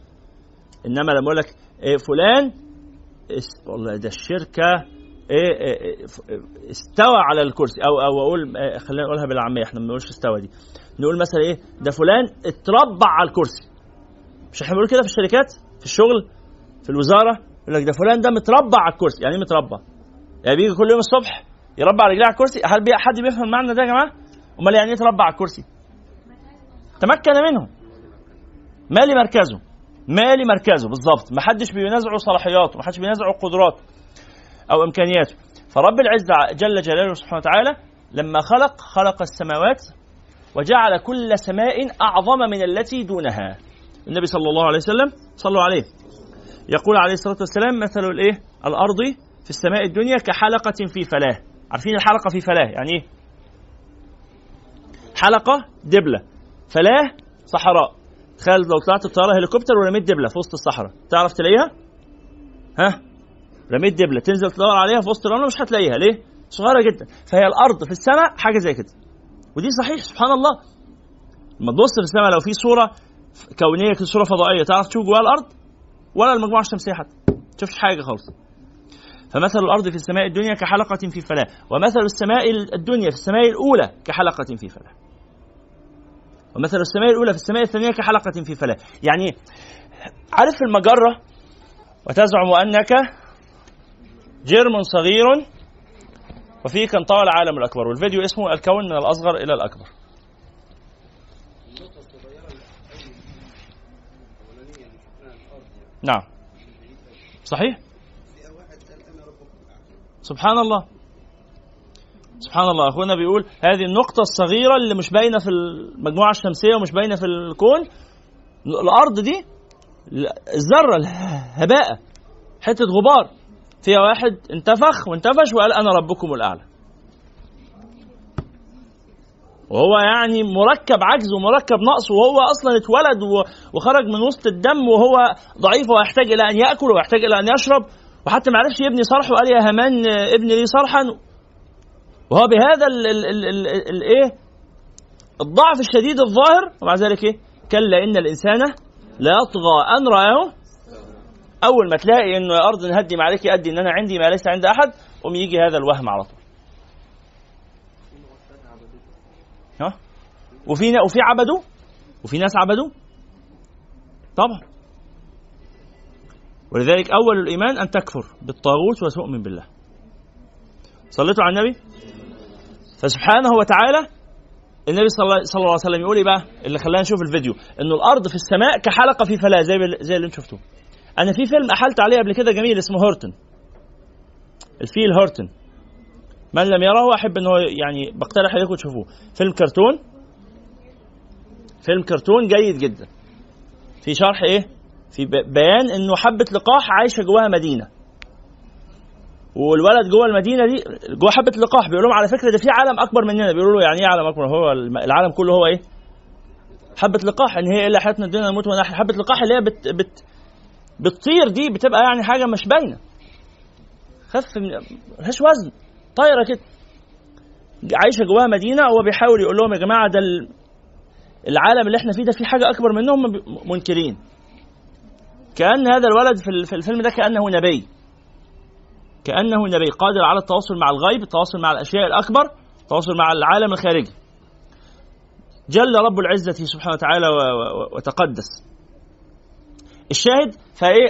إنما لما أقول لك إيه فلان والله ده الشركة إيه, إيه استوى على الكرسي. أو أو أقول إيه خلينا نقولها بالعامية إحنا ما بنقولش استوى دي. نقول مثلا إيه ده فلان اتربع على الكرسي. مش إحنا بنقول كده في الشركات؟ في الشغل؟ في الوزارة؟ يقول لك ده فلان ده متربع على الكرسي. يعني إيه متربع؟ يعني بيجي كل يوم الصبح يربع رجليه على الكرسي؟ هل حد بيفهم المعنى ده يا جماعة؟ أمال يعني إيه تربع على الكرسي؟ تمكن منه مالي مركزه. مالي مركزه بالظبط ما حدش بينازعه صلاحياته ما حدش بينازعه قدراته أو إمكانياته. فرب العزة جل جلاله سبحانه وتعالى لما خلق خلق السماوات وجعل كل سماء أعظم من التي دونها. النبي صلى الله عليه وسلم صلوا عليه. يقول عليه الصلاة والسلام مثل الإيه؟ الأرض في السماء الدنيا كحلقة في فلاه. عارفين الحلقة في فلاه؟ يعني إيه؟ حلقة دبلة. فلاه صحراء. تخيل لو طلعت بطيارة هليكوبتر ورميت دبلة في وسط الصحراء. تعرف تلاقيها؟ ها؟ رميت دبلة. تنزل تدور عليها في وسط الرمله مش هتلاقيها. ليه؟ صغيرة جدا. فهي الأرض في السماء حاجة زي كده. ودي صحيح. سبحان الله. لما تبص في السماء لو في صورة كونية صورة فضائية تعرف تشوف جواها الأرض؟ ولا المجموعة الشمسية حتى. تشوفش حاجة خالص. فمثل الأرض في السماء الدنيا كحلقة في فلاه. ومثل السماء الدنيا في السماء الأولى كحلقة في فلاه. ومثل السماء الأولى في السماء الثانية كحلقة في فلاه يعني عارف المجرة؟ وتزعم أنك جرم صغير وفيه كان طال العالم الأكبر. والفيديو اسمه الكون من الأصغر إلى الأكبر. نعم. صحيح؟ سبحان الله. سبحان الله. أخونا بيقول هذه النقطة الصغيرة اللي مش باينة في المجموعة الشمسية ومش باينة في الكون. الأرض دي الذرة الهباء حتة غبار. فيها واحد انتفخ وانتفش وقال أنا ربكم الأعلى. وهو يعني مركب عجز ومركب نقص وهو أصلا اتولد وخرج من وسط الدم وهو ضعيف ويحتاج إلى أن يأكل ويحتاج إلى أن يشرب. وحتى ما عرفش يبني صرح وقال يا همان ابني لي صرحا. وهو بهذا الايه الضعف الشديد الظاهر ومع ذلك إيه؟ كلا إن الإنسان لا يطغى أن رآه. أول ما تلاقي إنه يا أرض نهدي ما عليك ادي إن أنا عندي ما ليس عند أحد قوم يجي هذا الوهم على طول. ها؟ وفي وفي عبدوا وفي ناس عبدوا طبعا. ولذلك أول الإيمان أن تكفر بالطاغوت وتؤمن بالله. صليتوا على النبي؟ فسبحانه وتعالى النبي صلى الله, عليه وسلم يقول إيه بقى؟ اللي خلانا نشوف الفيديو إنه الأرض في السماء كحلقة في فلاة زي زي اللي أنتم شفتوه. أنا في فيلم أحلت عليه قبل كده جميل اسمه هورتن. الفيل هورتن. من لم يره أحب ان هو يعني بقترح عليكم تشوفوه. فيلم كرتون. فيلم كرتون جيد جدا. في شرح إيه؟ في بيان إنه حبة لقاح عايشة جواها مدينة. والولد جوه المدينة دي جوه حبة لقاح بيقول لهم على فكرة ده في عالم أكبر مننا بيقولوا له يعني إيه عالم أكبر؟ هو العالم كله هو إيه؟ حبة لقاح إن هي الا حياتنا الدنيا نموت ونحيا. حبة لقاح اللي هي بت بت بتطير دي بتبقى يعني حاجة مش باينة. خف ملهاش وزن. طايرة كده. عايشة جواها مدينة هو بيحاول يقول لهم يا جماعة ده العالم اللي إحنا فيه ده في حاجة أكبر منهم منكرين. كأن هذا الولد في الفيلم ده كأنه نبي. كأنه نبي قادر على التواصل مع الغيب التواصل مع الأشياء الأكبر التواصل مع العالم الخارجي. جل رب العزة سبحانه وتعالى وتقدس. الشاهد فإيه؟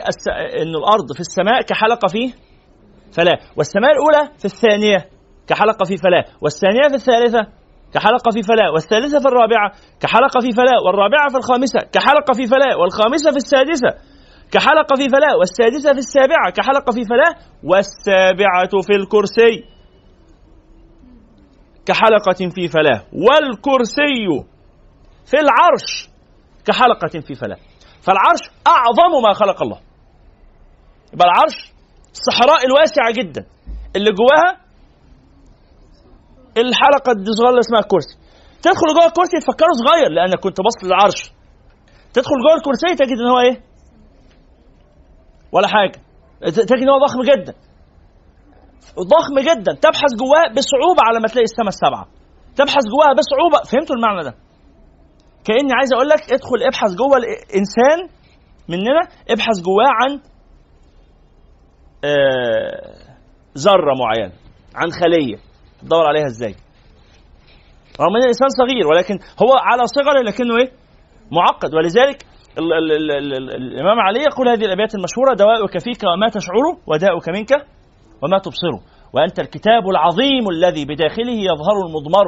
إن الأرض في السماء كحلقة فيه فلا. والسماء الأولى في الثانية كحلقة في فلا. والثانية في الثالثة كحلقة في فلا. والثالثة في الرابعة كحلقة في فلا. والرابعة في الخامسة كحلقة في فلا. والخامسة في السادسة كحلقة في فلا والسادسة في السابعة كحلقة في فلا والسابعة في الكرسي. كحلقة في فلا والكرسي في العرش كحلقة في فلا فالعرش أعظم ما خلق الله. يبقى العرش الصحراء الواسعة جدا. اللي جواها الحلقة الصغيره اللي اسمها الكرسي تدخل جوه الكرسي تفكره صغير لأنك كنت باصص للعرش. تدخل جوه الكرسي تجد إن هو إيه؟ ولا حاجة. تجد إن هو ضخم جدا. ضخم جدا. تبحث جواه بصعوبة على ما تلاقي السماء السبعه تبحث جواها بصعوبة. فهمتوا المعنى ده؟ كأني عايز أقول لك ادخل ابحث جوه الإنسان مننا ابحث جواه عن آه، ذرة معينة عن خلية. تدور عليها إزاي؟ رغم إن الإنسان صغير ولكن هو على صغر لكنه إيه؟ معقد. ولذلك ال ال ال ال ال الإمام علي يقول هذه الأبيات المشهورة دواؤك فيك وما تشعر وداؤك منك وما تبصر وأنت الكتاب العظيم الذي بداخله يظهر المضمر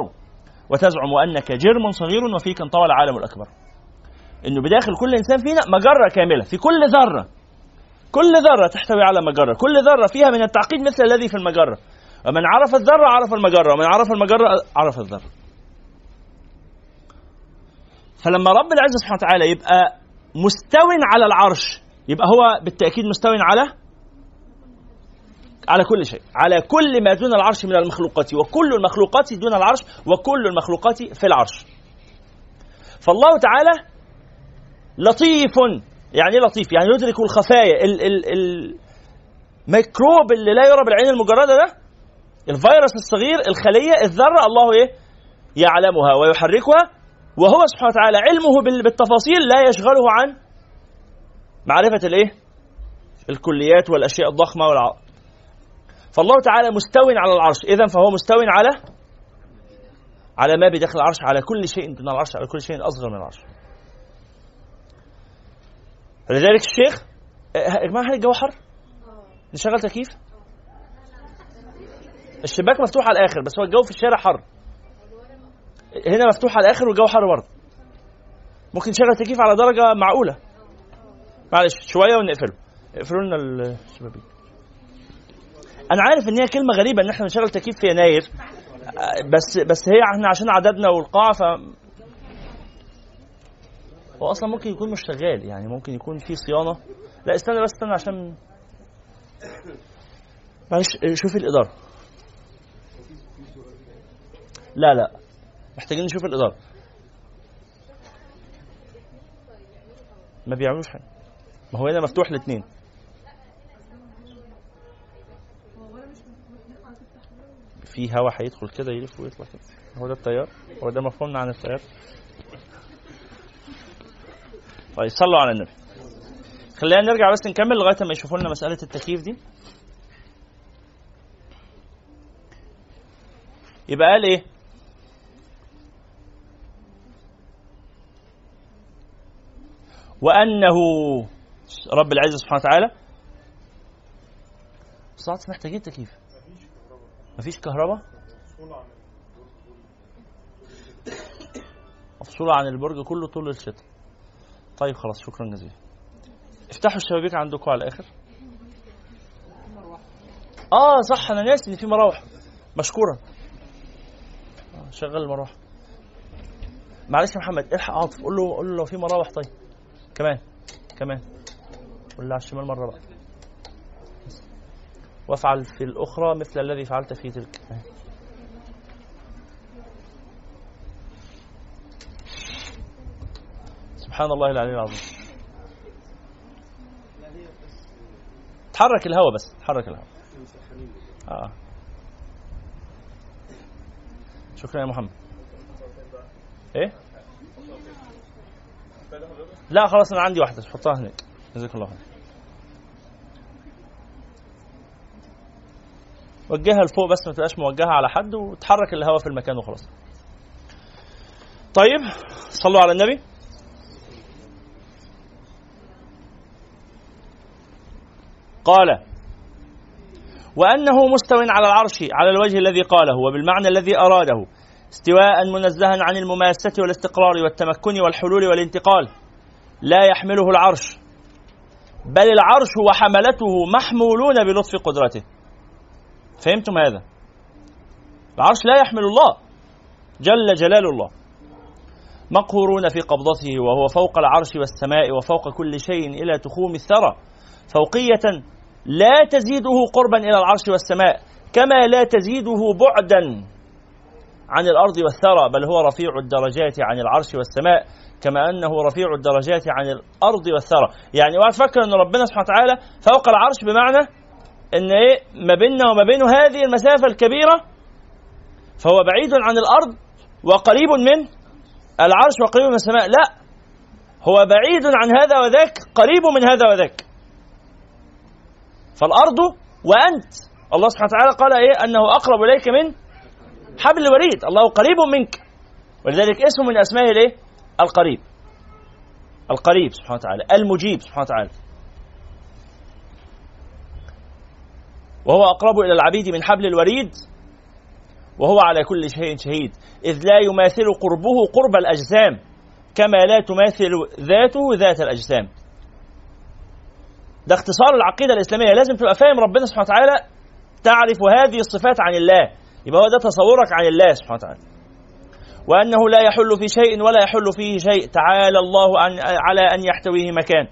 وتزعم أنك جرم صغير وفيك انطوى العالم الأكبر. إنه بداخل كل إنسان فينا مجرة كاملة في كل ذرة كل ذرة تحتوي على مجرة كل ذرة فيها من التعقيد مثل الذي في المجرة. ومن عرف الذرة عرف المجرة ومن عرف المجرة عرف الذرة. فلما رب العزة سبحانه وتعالى يبقى مستو على العرش. يبقى هو بالتأكيد مستو على على كل شيء. على كل ما دون العرش من المخلوقات. وكل المخلوقات دون العرش وكل المخلوقات في العرش. فالله تعالى لطيف يعني إيه لطيف؟ يعني يدرك الخفايا. ال ال الميكروب اللي لا يرى بالعين المجردة ده الفيروس الصغير الخلية الذرة الله إيه؟ يعلمها ويحركها. وهو سبحانه وتعالى علمه بالتفاصيل لا يشغله عن معرفة الإيه؟ الكليات والأشياء الضخمة والع... فالله تعالى مستو على العرش اذا فهو مستو على على ما بداخل العرش على كل شيء دون العرش على كل شيء أصغر من العرش لذلك الشيخ يا جماعة هل الجو حر؟ نشغل تكييف؟ الشباك مفتوح على الآخر بس هو الجو في الشارع حر هنا مفتوح على الآخر والجو حر برضه. ممكن نشغل تكييف على درجة معقولة. معلش شوية ونقفله. اقفلوا لنا الشبابيك أنا عارف إن هي كلمة غريبة إن إحنا نشغل تكييف في يناير. بس بس هي إحنا عشان عددنا والقاعة ف هو أصلا ممكن يكون مش شغال يعني ممكن يكون في صيانة. لا استنى بس استنى عشان معلش شوفي الإدارة. لا لا. محتاجين نشوف الإدارة. ما بيعملوش حاجة. ما هو هنا مفتوح الاثنين في هوا هيدخل كده يلف ويطلع كده. هو ده التيار؟ هو ده مفهومنا عن التيار؟ طيب صلوا على النبي. خلينا نرجع بس نكمل لغاية ما يشوفوا لنا مسألة التكييف دي. يبقى قال إيه؟ وأنه رب العزة سبحانه وتعالى صعد محتاجين تكييف. مفيش كهرباء؟ مفصولة عن البرج كله طول الشتاء. طيب خلاص شكرا جزيلا. افتحوا الشبابيك عندكم على الآخر. آه صح أنا ناسي إن في مراوح. مشكورا. آه شغل المروحه معلش يا محمد إلحق عاطف قول له قول له لو في مراوح طيب. كمان كمان. له على الشمال مرة بقى. وافعل في الأخرى مثل الذي فعلت في تلك. سبحان الله العلي العظيم. تحرك الهواء بس تحرك الهواء آه. شكرا يا محمد. إيه؟ لا خلاص أنا عندي واحدة حطها هناك. جزاك الله خير. وجهها لفوق بس ما تبقاش موجهة على حد وتحرك الهواء في المكان وخلاص. طيب صلوا على النبي. قال وأنه مستو على العرش على الوجه الذي قاله وبالمعنى الذي أراده استواء منزها عن المماسة والاستقرار والتمكن والحلول والانتقال. لا يحمله العرش. بل العرش وحملته محمولون بلطف قدرته. فهمتم هذا؟ العرش لا يحمل الله. جل جلال الله. مقهورون في قبضته وهو فوق العرش والسماء وفوق كل شيء إلى تخوم الثرى. فوقية لا تزيده قربا إلى العرش والسماء كما لا تزيده بعدا عن الأرض والثرى بل هو رفيع الدرجات عن العرش والسماء. كما أنه رفيع الدرجات عن الأرض والثرى. يعني اوعى تفكر أن ربنا سبحانه وتعالى فوق العرش بمعنى إن إيه ما بيننا وما بينه هذه المسافة الكبيرة فهو بعيد عن الأرض وقريب من العرش وقريب من السماء. لا هو بعيد عن هذا وذاك قريب من هذا وذاك. فالأرض وأنت. الله سبحانه وتعالى قال إيه؟ أنه أقرب إليك من حبل الوريد. الله قريب منك. ولذلك اسم من اسمائه الايه القريب. القريب سبحانه وتعالى. المجيب سبحانه وتعالى. وهو أقرب إلى العبيد من حبل الوريد وهو على كل شيء شهيد. إذ لا يماثل قربه قرب الأجسام كما لا تماثل ذاته ذات الأجسام. ده اختصار العقيدة الإسلامية. لازم تبقى فاهم ربنا سبحانه وتعالى تعرف هذه الصفات عن الله. يبقى هو ده تصورك عن الله سبحانه وتعالى. وأنه لا يحل في شيء ولا يحل فيه شيء. تعالى الله عن على أن يحتويه مكان.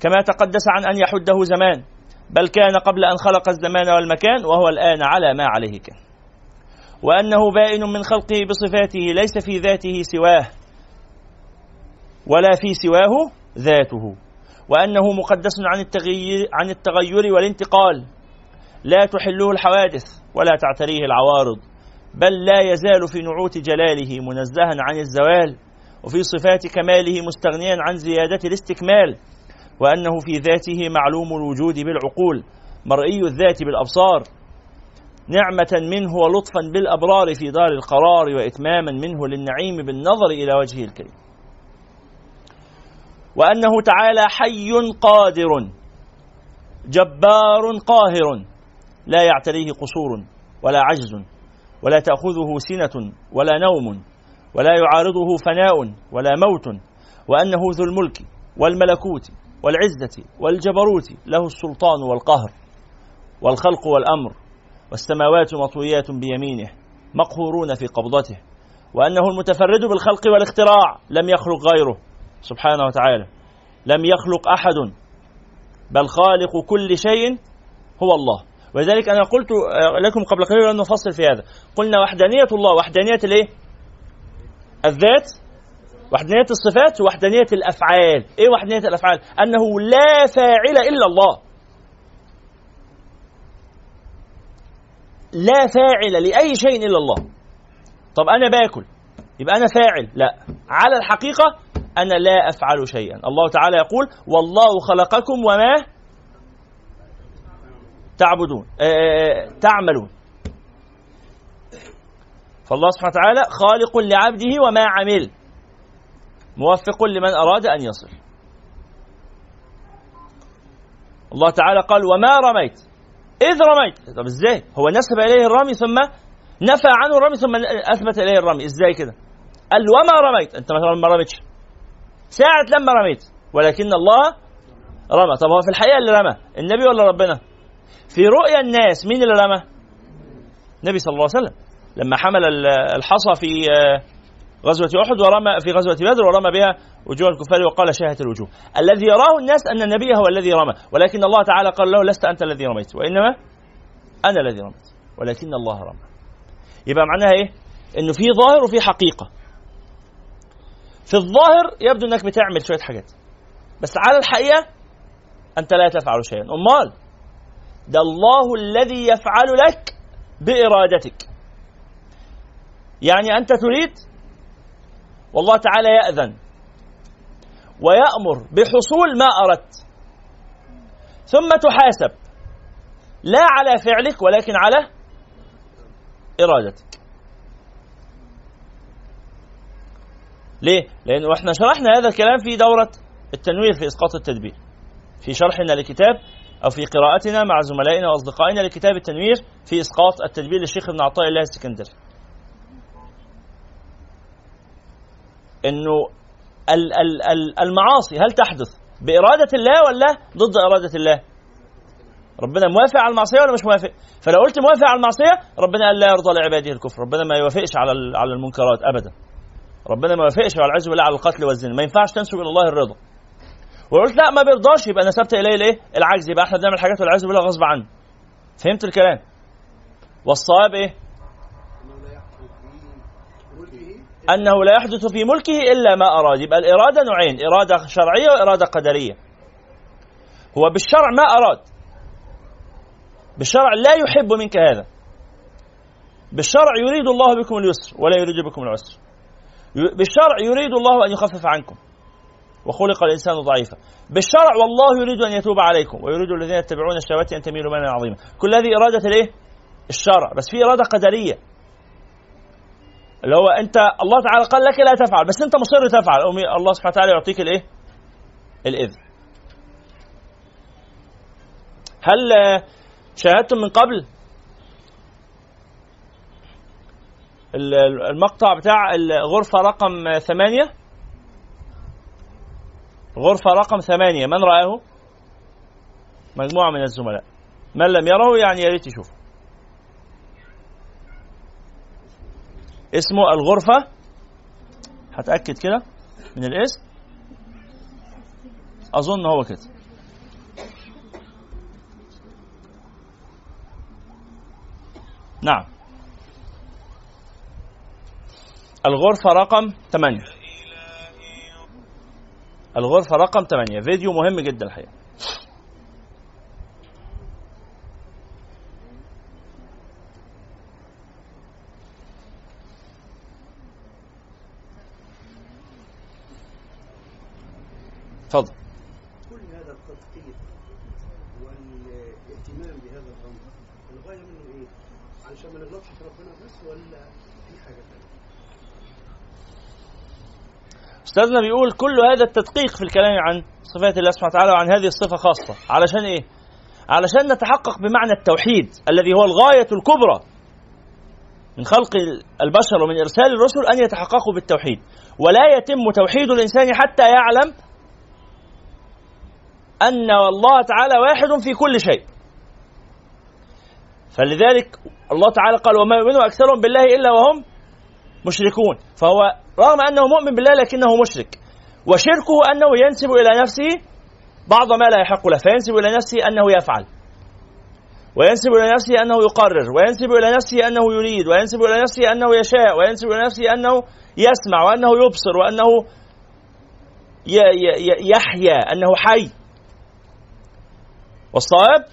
كما تقدس عن أن يحده زمان. بل كان قبل أن خلق الزمان والمكان وهو الآن على ما عليه كان. وأنه بائن من خلقه بصفاته ليس في ذاته سواه. ولا في سواه ذاته. وأنه مقدس عن التغيير, عن التغير والانتقال. لا تحله الحوادث ولا تعتريه العوارض. بل لا يزال في نعوت جلاله منزها عن الزوال وفي صفات كماله مستغنيا عن زيادة الاستكمال وأنه في ذاته معلوم الوجود بالعقول مرئي الذات بالأبصار. نعمة منه ولطفا بالأبرار في دار القرار وإتماما منه للنعيم بالنظر إلى وجهه الكريم. وأنه تعالى حي قادر جبار قاهر لا يعتريه قصور ولا عجز. ولا تأخذه سنة ولا نوم ولا يعارضه فناء ولا موت وأنه ذو الملك والملكوت والعزة والجبروت له السلطان والقهر والخلق والأمر والسماوات مطويات بيمينه مقهورون في قبضته وأنه المتفرد بالخلق والاختراع لم يخلق غيره سبحانه وتعالى لم يخلق أحد بل خالق كل شيء هو الله ولذلك أنا قلت لكم قبل قليل أن نفصل في هذا. قلنا وحدانية الله وحدانية الإيه؟ الذات وحدانية الصفات ووحدانية الأفعال. إيه وحدانية الأفعال؟ أنه لا فاعل إلا الله. لا فاعل لأي شيء إلا الله. طب أنا باكل يبقى أنا فاعل. لا. على الحقيقة أنا لا أفعل شيئا. الله تعالى يقول والله خلقكم وما تعبدون آه, آه، تعملون. فالله سبحانه وتعالى خالق لعبده وما عمل. موفق لمن أراد أن يصل. الله تعالى قال وما رميت. إذ رميت. طب إزاي؟ هو نسب إليه الرمي ثم نفى عنه الرمي ثم أثبت إليه الرمي. إزاي كده؟ قال وما رميت. أنت ما رميتش. ساعة لما رميت. ولكن الله رمى. طب هو في الحقيقة اللي رمى؟ النبي ولا ربنا؟ في رؤيا الناس مين اللي رمى النبي صلى الله عليه وسلم. لما حمل الحصى في آه، غزوة أحد ورمى في غزوة بدر ورمى بها وجوه الكفار وقال شاهت الوجوه. الذي يراه الناس أن النبي هو الذي رمى ولكن الله تعالى قال له لست أنت الذي رميت وإنما أنا الذي رميت ولكن الله رمى. يبقى معناها إيه؟ إنه في ظاهر وفي حقيقة. في الظاهر يبدو إنك بتعمل شوية حاجات بس على الحقيقة أنت لا تفعل شيئا. أمال ده الله الذي يفعل لك بإرادتك. يعني أنت تريد؟ والله تعالى يأذن ويأمر بحصول ما أردت. ثم تحاسب. لا على فعلك ولكن على إرادتك. ليه؟ لأن إحنا شرحنا هذا الكلام في دورة التنوير في إسقاط التدبير. في شرحنا لكتاب أو في قراءتنا مع زملائنا وأصدقائنا لكتاب التنوير في إسقاط التدبير للشيخ ابن عطاء الله السكندري إنه المعاصي هل تحدث بإرادة الله ولا ضد إرادة الله؟ ربنا موافق على المعصية ولا مش موافق؟ فلو قلت موافق على المعصية ربنا قال لا يرضى لعباده الكفر، ربنا ما يوافقش على على المنكرات أبدا. ربنا ما وافقش على العز بالله على القتل والزنا ما ينفعش تنسب إلى الله الرضا وقلت لا ما بيرضاش. يبقى نسبت إليه الايه العجز. يبقى إحنا بنعمل حاجات والعياذ بالله غصب عنه. فهمت الكلام؟ والصواب إيه؟ أنه لا يحدث في ملكه إلا ما أراد. يبقى الإرادة نوعين إرادة شرعية وإرادة قدرية. هو بالشرع ما أراد. بالشرع لا يحب منك هذا. بالشرع يريد الله بكم اليسر ولا يريد بكم العسر. بالشرع يريد الله أن يخفف عنكم. وخلق الإنسان ضعيفا. بالشرع والله يريد أن يتوب عليكم ويريد الذين يتبعون الشهوات أن تميلوا ميلا عظيما. كل هذه إرادة الإيه؟ الشرع. بس في إرادة قدرية. اللي هو أنت الله تعالى قال لك لا تفعل بس أنت مصر تفعل. الله سبحانه وتعالى يعطيك الإيه؟ الإذن. هل شاهدتم من قبل المقطع بتاع الغرفة رقم ثمانية؟ غرفة رقم ثمانية. من رآه؟ مجموعة من الزملاء. من لم يره يعني يا ريت يشوفه اسمه الغرفة؟ هتأكد كده. من الاسم؟ أظن هو كده. نعم. الغرفة رقم 8 الغرفة رقم 8 فيديو مهم جدا الحقيقة. اتفضل أستاذنا بيقول كل هذا التدقيق في الكلام عن صفات الله سبحانه وتعالى وعن هذه الصفة خاصة. علشان إيه؟ علشان نتحقق بمعنى التوحيد الذي هو الغاية الكبرى من خلق البشر ومن إرسال الرسل أن يتحققوا بالتوحيد. ولا يتم توحيد الإنسان حتى يعلم أن الله تعالى واحد في كل شيء. فلذلك الله تعالى قال وما يؤمن أكثرهم بالله إلا وهم مشركون. فهو رغم أنه مؤمن بالله لكنه مشرك. وشركه أنه ينسب إلى نفسه بعض ما لا يحق له فينسب إلى نفسه أنه يفعل. وينسب إلى نفسه أنه يقرر وينسب إلى نفسه أنه يريد وينسب إلى نفسه أنه يشاء وينسب إلى نفسه أنه يسمع وأنه يبصر وأنه يحيا أنه حي. والصواب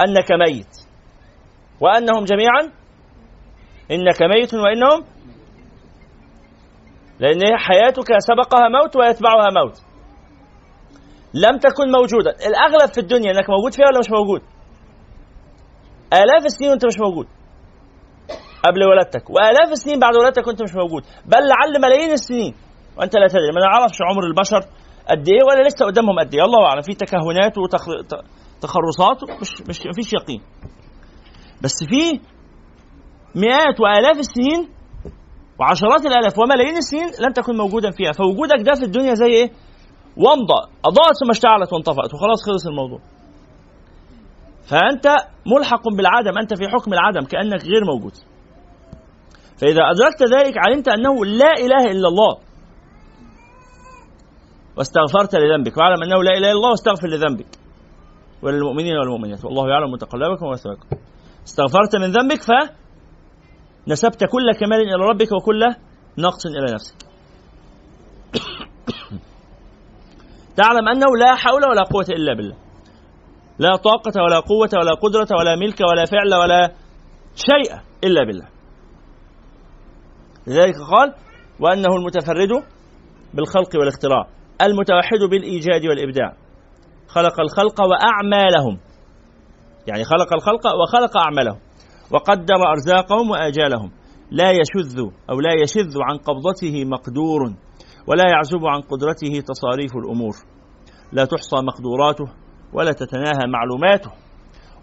أنك ميت. وأنهم جميعا إنك ميت وانهم لأن حياتك سبقها موت ويتبعها موت. لم تكن موجودا الأغلب في الدنيا إنك موجود فيها ولا مش موجود؟ آلاف السنين وأنت مش موجود. قبل ولادتك. وآلاف السنين بعد ولادتك وأنت مش موجود. بل لعل ملايين السنين. وأنت لا تدري ما نعرفش عمر البشر قد إيه ولا لسه قدامهم قد إيه. الله أعلم. في تكهنات وتخرصات مش مش مفيش يقين. بس في مئات وآلاف السنين وعشرات الآلاف وملايين السنين لم تكن موجودا فيها. فوجودك ده في الدنيا زي إيه؟ ومضة أضاءت ثم اشتعلت وانطفأت. وخلاص خلص الموضوع. فأنت ملحق بالعدم. أنت في حكم العدم. كأنك غير موجود. فإذا أدركت ذلك علمت أنه لا إله إلا الله. واستغفرت لذنبك. واعلم أنه لا إله إلا الله واستغفر لذنبك. وللمؤمنين والمؤمنات. والله يعلم متقلبكم ومثواكم استغفرت من ذنبك فنسبت كل كمال إلى ربك وكل نقص إلى نفسك. تعلم أنه لا حول ولا قوة إلا بالله. لا طاقة ولا قوة ولا قدرة ولا ملك ولا فعل ولا شيء إلا بالله. لذلك قال وأنه المتفرد بالخلق والاختراع المتوحد بالإيجاد والإبداع. خلق الخلق وأعمالهم. يعني خلق الخلق وخلق أعمالهم. وقدر أرزاقهم وآجالهم. لا يشذ أو لا يشذ عن قبضته مقدور ولا يعزب عن قدرته تصاريف الأمور. لا تحصى مقدوراته ولا تتناهى معلوماته.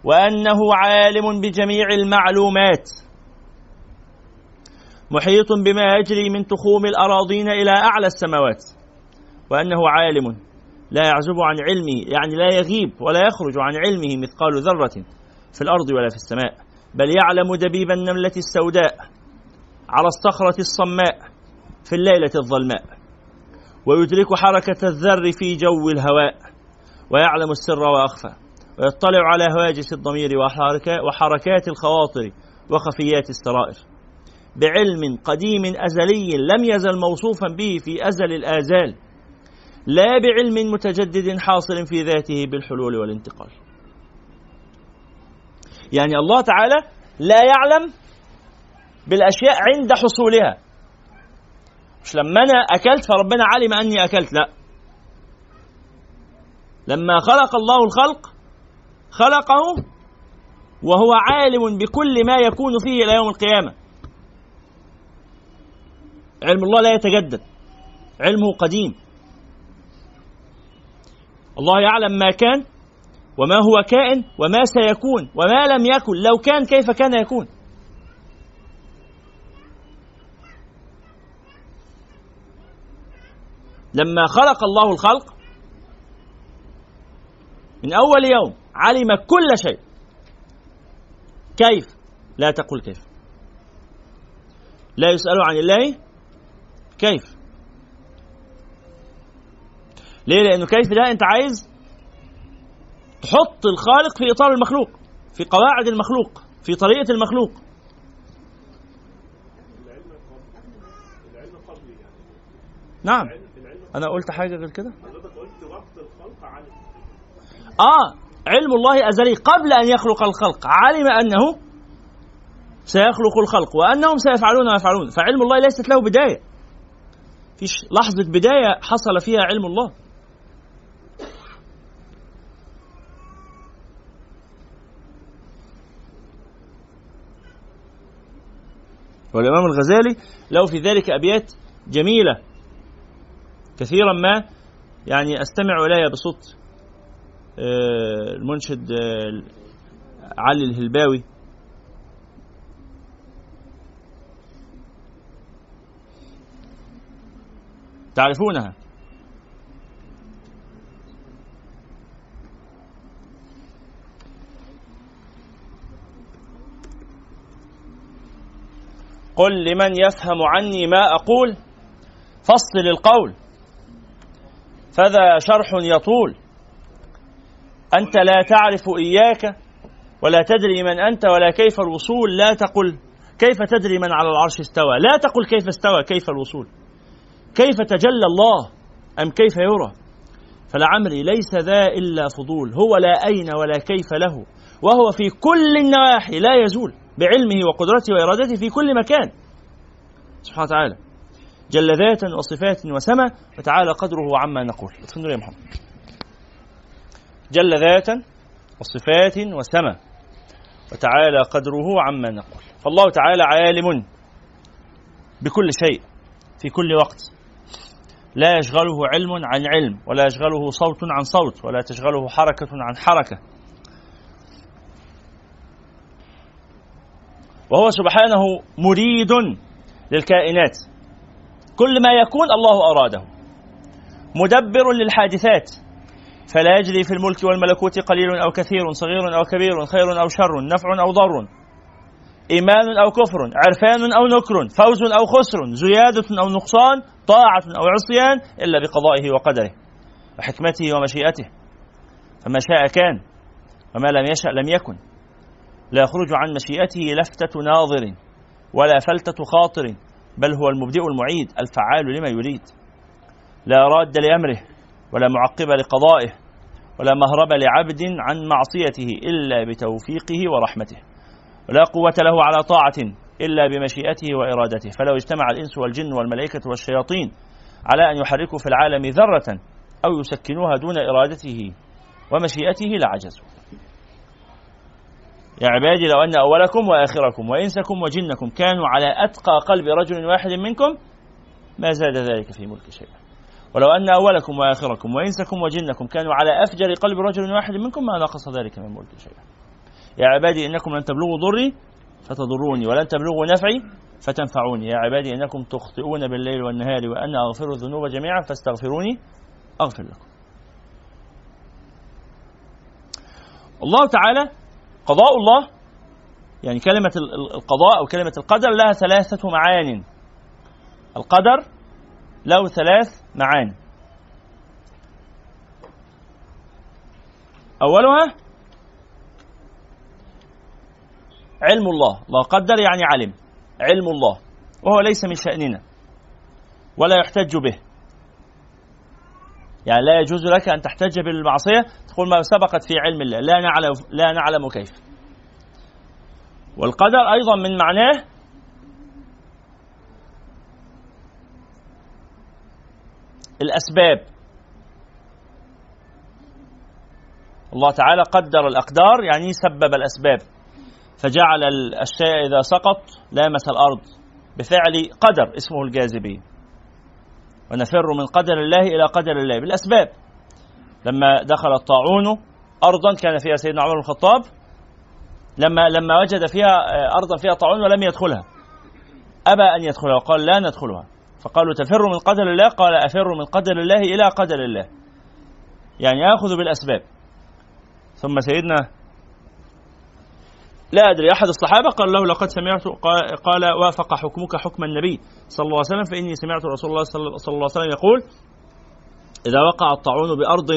وأنه عالم بجميع المعلومات. محيط بما يجري من تخوم الأراضين إلى أعلى السماوات. وأنه عالم لا يعزب عن علمه يعني لا يغيب ولا يخرج عن علمه مثقال ذرة في الأرض ولا في السماء. بل يعلم دبيب النملة السوداء على الصخرة الصماء في الليلة الظلماء ويدرك حركة الذر في جو الهواء ويعلم السر وأخفى ويطلع على هواجس الضمير وحركات الخواطر وخفيات السرائر. بعلم قديم أزلي لم يزل موصوفا به في أزل الآزال لا بعلم متجدد حاصل في ذاته بالحلول والانتقال. يعني الله تعالى لا يعلم بالأشياء عند حصولها. مش لما أنا أكلت فربنا علم أني أكلت لا. لما خلق الله الخلق خلقه وهو عالم بكل ما يكون فيه إلى يوم القيامة. علم الله لا يتجدد علمه قديم. الله يعلم ما كان وما هو كائن وما سيكون وما لم يكن. لو كان كيف كان يكون؟ لما خلق الله الخلق من أول يوم علم كل شيء. كيف؟ لا تقل كيف. لا يسأل عن الله كيف. ليه؟ لأنه كيف؟ ده أنت عايز تحط الخالق في إطار المخلوق في قواعد المخلوق في طريقة المخلوق. نعم. أنا قلت حاجة غير كده؟ آه علم الله أزلي قبل أن يخلق الخلق. علم أنه سيخلق الخلق وأنهم سيفعلون ما يفعلون. فعلم الله ليست له بداية. فيش لحظة بداية حصل فيها علم الله. والإمام الغزالي له في ذلك أبيات جميلة كثيرا ما يعني أستمع إليها بصوت آه، المنشد آه، علي الهلباوي. تعرفونها؟ قل لمن يفهم عني ما أقول. فصل القول فذا شرح يطول. أنت لا تعرف إياك ولا تدري من أنت ولا كيف الوصول. لا تقل كيف تدري من على العرش استوى. لا تقل كيف استوى كيف الوصول. كيف تجلى الله أم كيف يرى. فلعمري ليس ذا إلا فضول. هو لا أين ولا كيف له. وهو في كل النواحي لا يزول. بعلمه وقدرته وإرادته في كل مكان. سبحانه وتعالى. جل ذاتا وصفات وسمى وتعالى قدره عما نقول. يا محمد. جل ذاتا وصفات وسمى وتعالى قدره عما نقول. فالله تعالى عالم بكل شيء في كل وقت. لا يشغله علم عن علم ولا يشغله صوت عن صوت ولا تشغله حركة عن حركة. وهو سبحانه مريد للكائنات. كل ما يكون الله أراده. مدبر للحادثات. فلا يجري في الملك والملكوت قليل أو كثير صغير أو كبير خير أو شر نفع أو ضر. إيمان أو كفر عرفان أو نكر فوز أو خسر زيادة أو نقصان طاعة أو عصيان إلا بقضائه وقدره وحكمته ومشيئته. فما شاء كان وما لم يشأ لم يكن. لا يخرج عن مشيئته لفتة ناظر ولا فلتة خاطر بل هو المبدئ المعيد الفعال لما يريد. لا راد لأمره ولا معقب لقضائه ولا مهرب لعبد عن معصيته إلا بتوفيقه ورحمته ولا قوة له على طاعة إلا بمشيئته وإرادته. فلو اجتمع الإنس والجن والملائكة والشياطين على أن يحركوا في العالم ذرة أو يسكنوها دون إرادته ومشيئته لعجزوا يا عبادي لو أن أولكم وآخركم وإنسكم وجنكم كانوا على أتقى قلب رجل واحد منكم ما زاد ذلك في ملك شيئا. ولو أن أولكم وآخركم وإنسكم وجنكم كانوا على أفجر قلب رجل واحد منكم ما نقص ذلك من ملك شيئا. يا عبادي إنكم لن تبلغوا ضري فتضروني ولن تبلغوا نفعي فتنفعوني. يا عبادي إنكم تخطئون بالليل والنهار وأنا أغفر الذنوب جميعا فاستغفروني أغفر لكم. الله تعالى قضاء الله يعني كلمة القضاء أو كلمة القدر لها ثلاثة معان. القدر له ثلاث معاني أولها علم الله. الله قدر يعني علم. علم الله. وهو ليس من شأننا. ولا يحتج به. يعني لا يجوز لك أن تحتج بالمعصية تقول ما سبقت في علم الله لا نعلم, لا نعلم كيف. والقدر أيضا من معناه الأسباب. الله تعالى قدر الأقدار يعني سبب الأسباب. فجعل الشيء إذا سقط لامس الأرض بفعل قدر اسمه الجاذبية. ونفر من قدر الله إلى قدر الله. بالأسباب. لما دخل الطاعون أرضا كان فيها سيدنا عمر بن الخطاب لما لما وجد فيها آه، أرضا فيها طاعون ولم يدخلها. أبى أن يدخلها وقال لا ندخلها. فقالوا تفر من قدر الله؟ قال أفر من قدر الله إلى قدر الله. يعني يأخذ بالأسباب. ثم سيدنا لا أدري أحد الصحابة قال له لقد سمعت قال وافق حكمك حكم النبي صلى الله عليه وسلم فإني سمعت رسول الله صلى الله عليه وسلم يقول إذا وقع الطاعون بأرض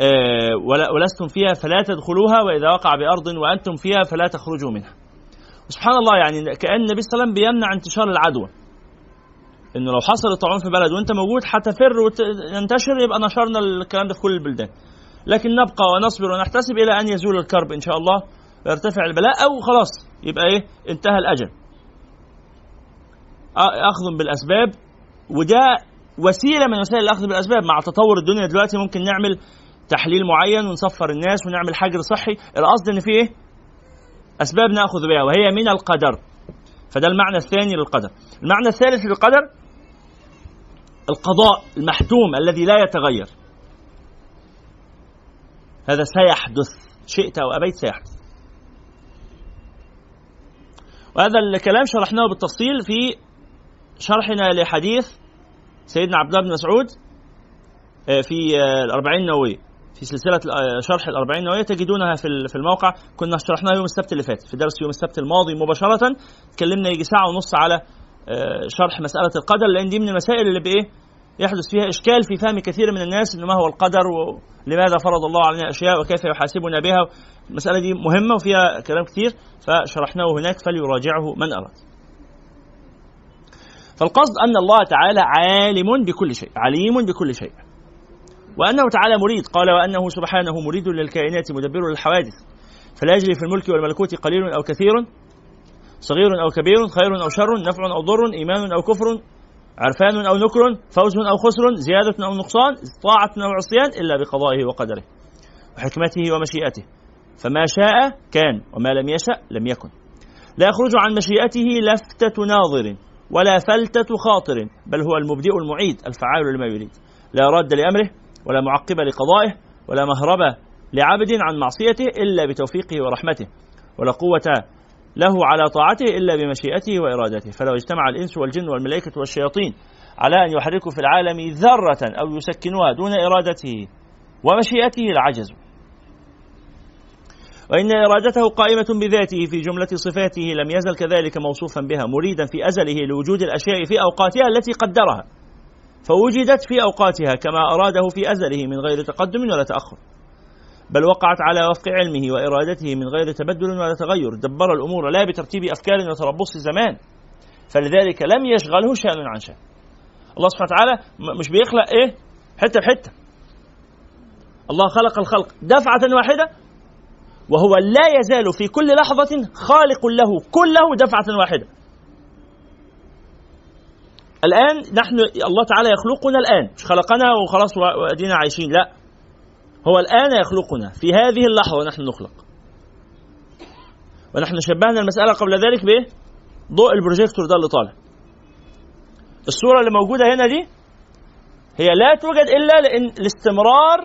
آه، ولستم فيها فلا تدخلوها وإذا وقع بأرض وأنتم فيها فلا تخرجوا منها. سبحان الله يعني كأن النبي صلى الله عليه وسلم بيمنع انتشار العدوى إنه لو حصل الطاعون في بلد وأنت موجود هتفر وينتشر يبقى نشرنا الكلام ده في كل البلدان. لكن نبقى ونصبر ونحتسب إلى أن يزول الكرب إن شاء الله. ويرتفع البلاء أو خلاص يبقى إيه؟ انتهى الأجل. أخذ بالأسباب وده وسيلة من وسائل الأخذ بالأسباب. مع تطور الدنيا دلوقتي ممكن نعمل تحليل معين ونصفر الناس ونعمل حجر صحي. القصد إن في إيه؟ أسباب نأخذ بها وهي من القدر. فده المعنى الثاني للقدر. المعنى الثالث للقدر القضاء المحتوم الذي لا يتغير. هذا سيحدث شئت أو أبيت سيحدث. وهذا الكلام شرحناه بالتفصيل في شرحنا لحديث سيدنا عبد الله بن مسعود آه، في آه، الأربعين النووية في سلسلة آه، شرح الأربعين النووية تجدونها في في الموقع كنا شرحناها يوم السبت اللي فات في درس يوم السبت الماضي مباشرة تكلمنا يجي ساعة ونص على شرح مسألة القدر لأن دي من المسائل اللي بإيه؟ يحدث فيها إشكال في فهم كثير من الناس ما هو القدر ولماذا فرض الله علينا أشياء وكيف يحاسبنا بها. المسألة دي مهمة وفيها كلام كثير فشرحناه هناك فليراجعه من أراد. فالقصد أن الله تعالى عالم بكل شيء عليم بكل شيء. وأنه تعالى مريد قال وأنه سبحانه مريد للكائنات مدبر للحوادث. فلا يجري في الملك والملكوت قليل أو كثير صغير أو كبير خير أو شر نفع أو ضر إيمان أو كفر عرفان أو نكر فوز أو خسر زيادة أو نقصان طاعة أو عصيان إلا بقضائه وقدره وحكمته ومشيئته. فما شاء كان وما لم يشأ لم يكن. لا يخرج عن مشيئته لفتة ناظر ولا فلتة خاطر بل هو المبدئ المعيد الفعال لما يريد. لا راد لأمره ولا معقب لقضائه ولا مهرب لعبد عن معصيته إلا بتوفيقه ورحمته. ولا قوة له على طاعته إلا بمشيئته وإرادته. فلو اجتمع الإنس والجن والملائكة والشياطين على أن يحركوا في العالم ذرة أو يسكنوها دون إرادته ومشيئته لعجزوا وإن إرادته قائمة بذاته في جملة صفاته لم يزل كذلك موصوفا بها مريدا في أزله لوجود الأشياء في أوقاتها التي قدرها. فوجدت في أوقاتها كما أراده في أزله من غير تقدم ولا تأخر. بل وقعت على وفق علمه وإرادته من غير تبدل ولا تغير. دبر الأمور لا بترتيب أفكار وتربص زمان فلذلك لم يشغله شأن عن شأن. الله سبحانه وتعالى مش بيخلق إيه؟ حتة بحتة. الله خلق الخلق دفعة واحدة وهو لا يزال في كل لحظة خالق له كله دفعة واحدة. الآن نحن الله تعالى يخلقنا الآن. مش خلقنا وخلاص وأدينا عايشين لا. هو الآن يخلقنا في هذه اللحظة ونحن نخلق. ونحن شبهنا المسألة قبل ذلك بإيه؟ ضوء البروجيكتور ده اللي طالع. الصورة اللي موجودة هنا دي هي لا توجد إلا لأن لاستمرار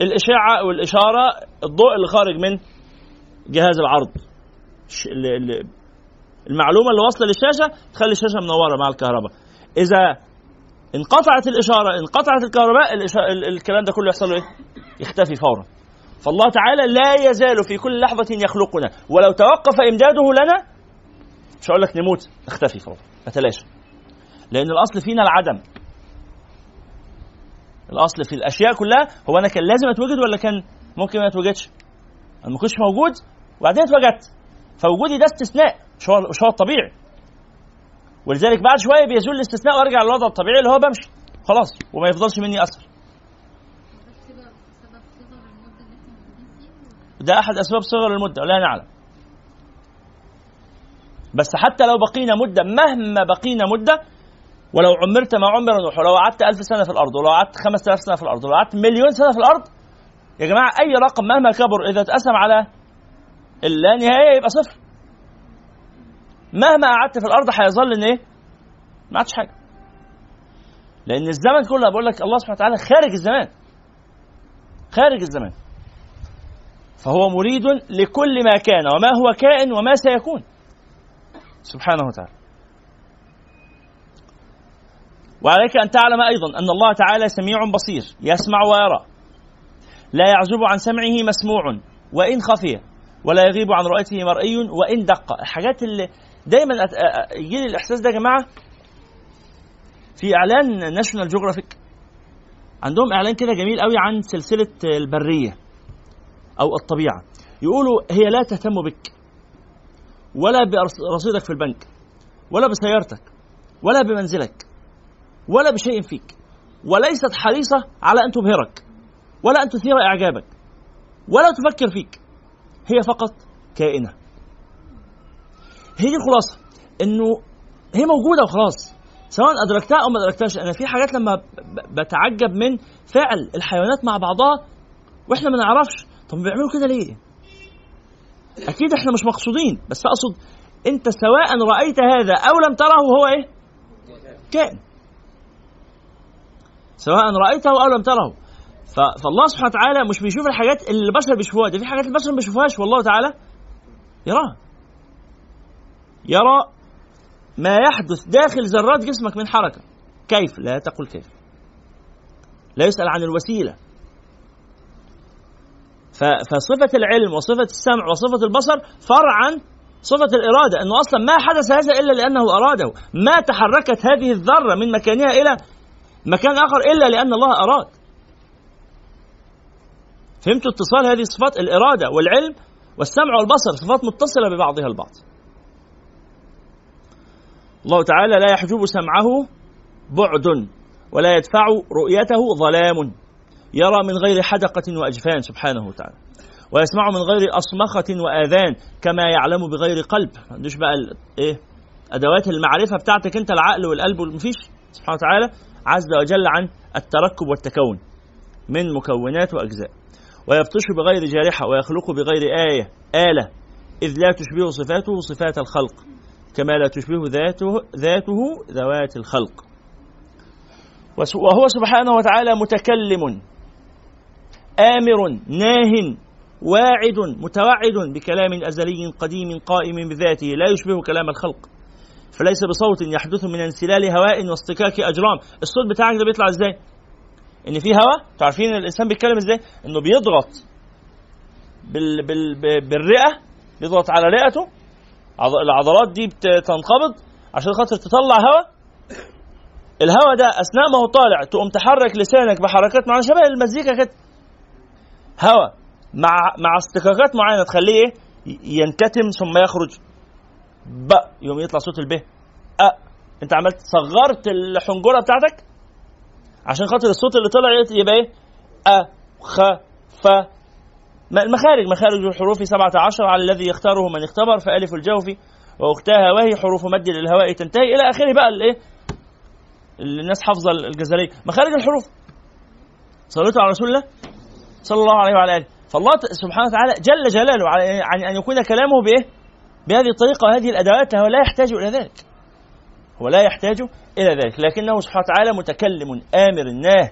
الإشاعة أو الإشارة الضوء اللي خارج من جهاز العرض. المعلومة اللي واصلة للشاشة تخلي الشاشة منورة مع الكهرباء. إذا انقطعت الإشارة انقطعت الكهرباء الكلام ده كله يحصل له إيه؟ يختفي فورا. فالله تعالى لا يزال في كل لحظة يخلقنا. ولو توقف إمداده لنا مش هقول لك نموت نختفي فورا نتلاشى لأن الأصل فينا العدم. الأصل في الأشياء كلها هو أنا كان لازم أتوجد ولا كان ممكن ما أتوجدش؟ أنا ما كنتش موجود وبعدين اتوجدت. فوجودي ده استثناء مش هو مش هو الطبيعي. ولذلك بعد شوية بيزول الاستثناء وارجع للوضع الطبيعي اللي هو بمشي. خلاص وما يفضلش مني اثر ده أحد أسباب صغر المدة لا نعلم بس حتى لو بقينا مدة مهما بقينا مدة ولو عمرت ما عمر نوح ولو قعدت ألف سنة في الأرض ولو قعدت خمسة آلاف سنة في الأرض ولو قعدت مليون سنة في الأرض يا جماعة أي رقم مهما كبر إذا اتقسم على اللانهاية يبقى صفر. مهما قعدت في الأرض هيظل إن إيه؟ ما عادش حاجة. لأن الزمن كله بقول لك الله سبحانه وتعالى خارج الزمان. خارج الزمان. فهو مريد لكل ما كان وما هو كائن وما سيكون. سبحانه وتعالى. وعليك أن تعلم أيضا أن الله تعالى سميع بصير يسمع ويرى. لا يعزب عن سمعه مسموع وإن خفي ولا يغيب عن رؤيته مرئي وإن دق الحاجات اللي دايما يجي لي الإحساس ده يا جماعة. في إعلان ناشونال جيوغرافيك عندهم إعلان كده جميل قوي عن سلسلة البرية أو الطبيعة. يقولوا هي لا تهتم بك. ولا برصيدك في البنك. ولا بسيارتك. ولا بمنزلك. ولا بشيء فيك. وليست حريصة على أن تبهرك. ولا أن تثير إعجابك. ولا تفكر فيك. هي فقط كائنة. هي دي الخلاصه إنه هي موجودة وخلاص. سواء أدركتها أو ما أدركتهاش. أنا في حاجات لما بتعجب من فعل الحيوانات مع بعضها وإحنا ما نعرفش. طب بيعملوا كده ليه؟ أكيد إحنا مش مقصودين. بس أقصد أنت سواء رأيت هذا أو لم تره هو إيه؟ كائن. سواء رأيته أو لم تره. فالله سبحانه وتعالى مش بيشوف الحاجات اللي البشر بيشوفوها. ده في حاجات البشر ما بيشوفوهاش. والله تعالى يراها. يرى ما يحدث داخل ذرات جسمك من حركة. كيف؟ لا تقل كيف. لا يسأل عن الوسيلة. فصفة العلم وصفة السمع وصفة البصر فرع عن صفة الإرادة أنه أصلا ما حدث هذا إلا لأنه أراده. ما تحركت هذه الذرة من مكانها إلى مكان آخر إلا لأن الله أراد. فهمتوا اتصال هذه الصفات؟ الإرادة والعلم والسمع والبصر صفات متصلة ببعضها البعض. الله تعالى لا يحجب سمعه بعد ولا يدفع رؤيته ظلام. يرى من غير حدقة وأجفان سبحانه وتعالى. ويسمع من غير أصمخة وآذان كما يعلم بغير قلب. ما عندوش بقى إيه؟ أدوات المعرفة بتاعتك أنت العقل والقلب مفيش سبحانه وتعالى عز وجل عن التركب والتكون من مكونات وأجزاء. ويبطش بغير جارحة ويخلق بغير آية. آلة. إذ لا تشبه صفاته صفات الخلق. كما لا تشبه ذاته ذاته ذوات الخلق. وهو سبحانه وتعالى متكلم آمر ناه واعد متوعد بكلام أزلي قديم قائم بذاته لا يشبه كلام الخلق. فليس بصوت يحدث من انسلال هواء واصطكاك أجرام. الصوت بتاعك ده بيطلع إزاي؟ إن في هواء؟ تعرفين الإنسان بيتكلم إزاي؟ إنه بيضغط بال... بال... بالرئة بيضغط على رئته العضلات دي بتنقبض عشان خاطر تطلع هواء الهواء ده أثناء ما هو طالع تقوم تحرك لسانك بحركات معينة شبه المزيكا كده. هواء مع مع استكاكات معينة تخليه إيه؟ ينكتم ثم يخرج. ب يوم يطلع صوت الب. أ أنت عملت صغرت الحنجرة بتاعتك؟ عشان خاطر الصوت اللي طلع يبقى إيه؟ أ خ ف المخارج مخارج الحروف سبعة عشر على الذي يختاره من اختبر فألف الجوف وأختها وهي حروف مد للهواء تنتهي. إلى آخره بقى الإيه؟ الناس حافظة الجزرية. مخارج الحروف. صليتوا على رسول الله صلى الله عليه وعلى آله. فالله سبحانه وتعالى جل جلاله عن أن يكون كلامه بإيه؟ بهذه الطريقة وهذه الأدوات هو لا يحتاج إلى ذلك. هو لا يحتاج إلى ذلك. لكنه سبحانه وتعالى متكلم آمر ناه.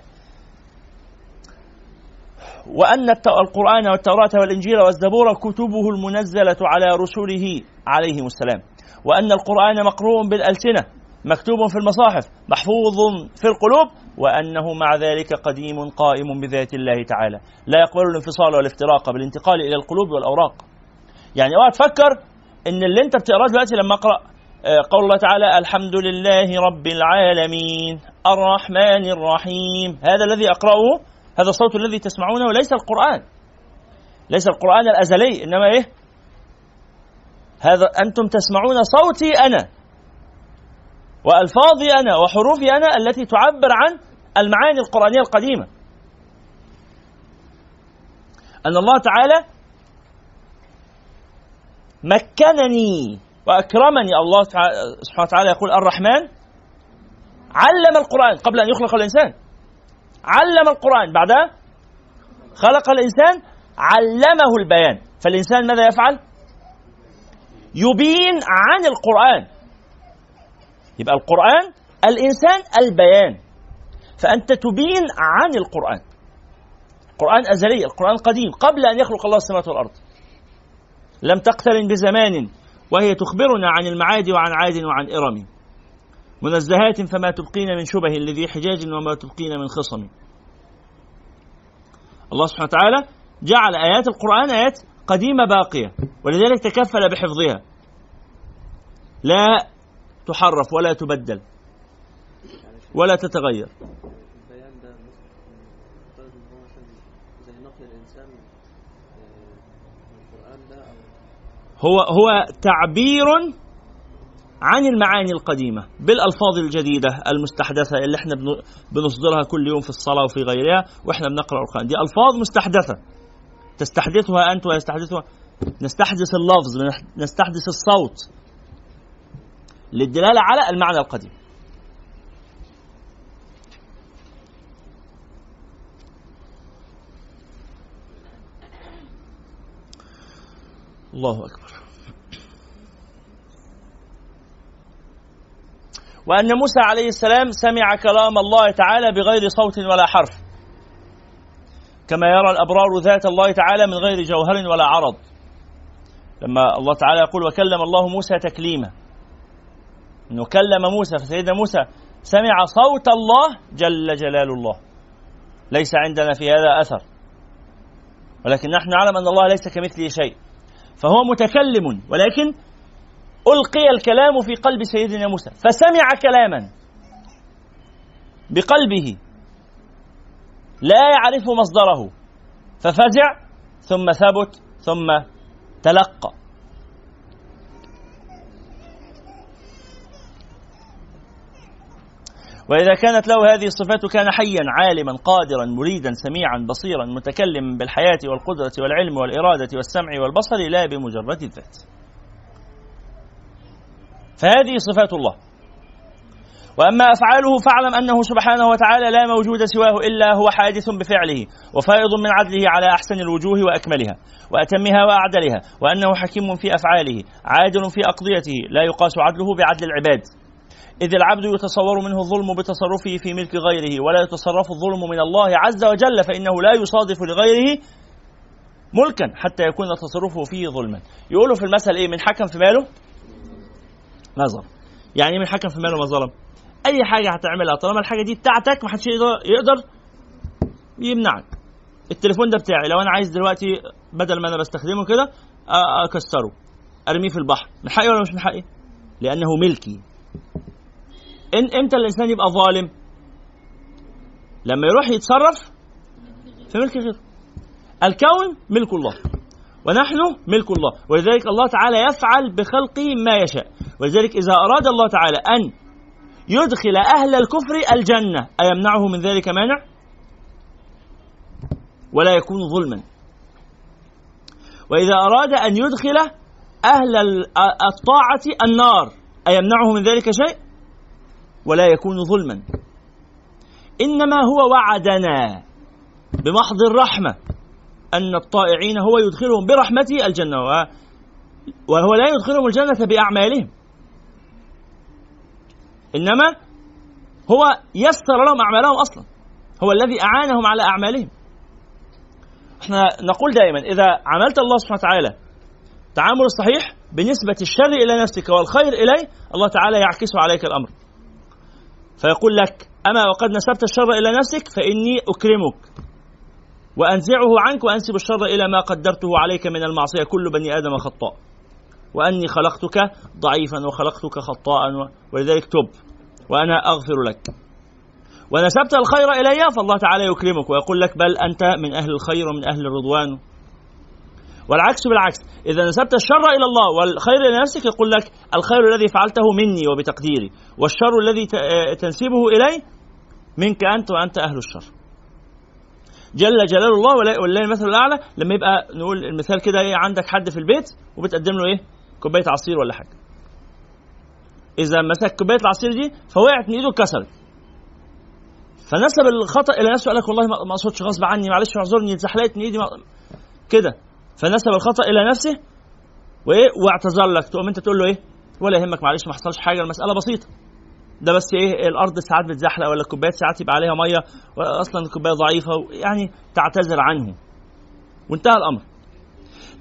وأن القرآن والتوراة والإنجيل والزبور كتبه المنزلة على رسله عليهم السلام. وأن القرآن مقروء بالألسنة مكتوب في المصاحف محفوظ في القلوب وأنه مع ذلك قديم قائم بذات الله تعالى. لا يقبل الانفصال والافتراق بالانتقال إلى القلوب والأوراق. يعني اوعى تفكر إن اللي أنت بتقراه دلوقتي لما اقرأ آه، قول الله تعالى الحمد لله رب العالمين الرحمن الرحيم هذا الذي أقرأه هذا الصوت الذي تسمعونه ليس القرآن. ليس القرآن الأزلي إنما إيه؟ هذا أنتم تسمعون صوتي أنا وألفاظي أنا وحروفي أنا التي تعبر عن المعاني القرآنية القديمة. أن الله تعالى مكنني وأكرمني الله سبحانه وتعالى يقول الرحمن علم القرآن قبل أن يخلق الإنسان. علم القرآن. بعدها خلق الإنسان علمه البيان. فالإنسان ماذا يفعل؟ يبين عن القرآن. يبقى القرآن الإنسان البيان. فأنت تبين عن القرآن. القرآن أزلي القرآن قديم قبل أن يخلق الله السماوات والأرض. لم تقترن بزمان وهي تخبرنا عن المعاد وعن عاد وعن إرم. منزهات فما تبقين من شبه لذي حجاج وما تبقين من خصم. الله سبحانه وتعالى جعل آيات القرآن آيات قديمة باقية ولذلك تكفل بحفظها. لا تحرف ولا تبدل ولا تتغير. ده هو هو تعبير عن المعاني القديمة بالألفاظ الجديدة المستحدثة اللي إحنا بنصدرها كل يوم في الصلاة وفي غيرها وإحنا بنقرأ القرآن. دي ألفاظ مستحدثة. تستحدثها أنت ويستحدثها. نستحدث اللفظ نستحدث الصوت. للدلالة على المعنى القديم. الله أكبر. وأن موسى عليه السلام سمع كلام الله تعالى بغير صوت ولا حرف. كما يرى الأبرار ذات الله تعالى من غير جوهر ولا عرض. لما الله تعالى يقول وكلم الله موسى تكليما. انه كلم موسى فسيدنا موسى سمع صوت الله جل جلال الله. ليس عندنا في هذا أثر. ولكن نحن نعلم أن الله ليس كمثله شيء. فهو متكلم ولكن ألقي الكلام في قلب سيدنا موسى. فسمع كلاما بقلبه. لا يعرف مصدره. ففزع ثم ثبت ثم تلقى. وإذا كانت له هذه الصفات كان حيا عالما قادرا مريدا سميعا بصيرا متكلما بالحياة والقدرة والعلم والإرادة والسمع والبصر لا بمجرد الذات. فهذه صفات الله. وأما أفعاله فاعلم أنه سبحانه وتعالى لا موجود سواه إلا هو حادث بفعله وفائض من عدله على أحسن الوجوه وأكملها وأتمها وأعدلها وأنه حكيم في أفعاله عادل في أقضيته لا يقاس عدله بعدل العباد. إذ العبد يتصور منه الظلم بتصرفه في ملك غيره ولا يتصرف الظلم من الله عز وجل فإنه لا يصادف لغيره ملكا حتى يكون تصرفه فيه ظلما. يقولوا في المثل إيه من حكم في ماله؟ ما ظلم يعني من حكم في ماله ما ظلم أي حاجة هتعملها طالما الحاجة دي بتاعتك ما حدش يقدر يقدر يمنعك. التليفون ده بتاعي لو أنا عايز دلوقتي بدل ما أنا بستخدمه كده أكسره. أرميه في البحر. من حقي ولا مش من حقي؟ لأنه ملكي. إن إمتى الإنسان يبقى ظالم؟ لما يروح يتصرف في ملك غيره الكون ملك الله. ونحن ملك الله. ولذلك الله تعالى يفعل بخلقه ما يشاء. ولذلك إذا أراد الله تعالى أن يدخل أهل الكفر الجنة أيمنعه من ذلك مانع؟ ولا يكون ظلما وإذا أراد أن يدخل أهل الطاعة النار أيمنعه من ذلك شيء؟ ولا يكون ظلما إنما هو وعدنا بمحض الرحمة أن الطائعين هو يدخلهم برحمته الجنة وهو لا يدخلهم الجنة بأعمالهم إنما هو يسر لهم أعمالهم أصلا. هو الذي أعانهم على أعمالهم. إحنا نقول دائما إذا عملت الله سبحانه وتعالى تعامل الصحيح بنسبة الشر إلى نفسك والخير إليه الله تعالى يعكس عليك الأمر. فيقول لك أما وقد نسبت الشر إلى نفسك فإني أكرمك وأنزعه عنك وأنسب الشر إلى ما قدرته عليك من المعصية. كل بني آدم خطاء. وأني خلقتك ضعيفا وخلقتك خطاء ولذلك تب. وأنا أغفر لك. ونسبت الخير إلي فالله تعالى يكرمك ويقول لك بل أنت من أهل الخير ومن أهل الرضوان. والعكس بالعكس إذا نسبت الشر إلى الله والخير إلى نفسك يقول لك الخير الذي فعلته مني وبتقديري والشر الذي تنسبه إلي منك أنت وأنت أهل الشر. جل جلال الله ولله المثل الأعلى. لما يبقى نقول المثال كده إيه عندك حد في البيت وبتقدم له إيه؟ كوباية عصير ولا حاجة. إذا مسك كوباية العصير دي فوقعت من إيده اتكسرت فنسب الخطأ إلى نفسه قال لك والله ما أقصدش غصب عني معلش اعذرني اتزحلقت من إيدي كده. فنسب الخطأ إلى نفسه وإيه؟ واعتذر لك تقوم أنت تقول له إيه؟ ولا يهمك معلش ما حصلش حاجة المسألة بسيطة. ده بس إيه؟ الأرض ساعات بتزحلق ولا الكوبايات ساعات يبقى عليها مية أصلا الكوباية ضعيفة يعني تعتذر عنه وانتهى الأمر.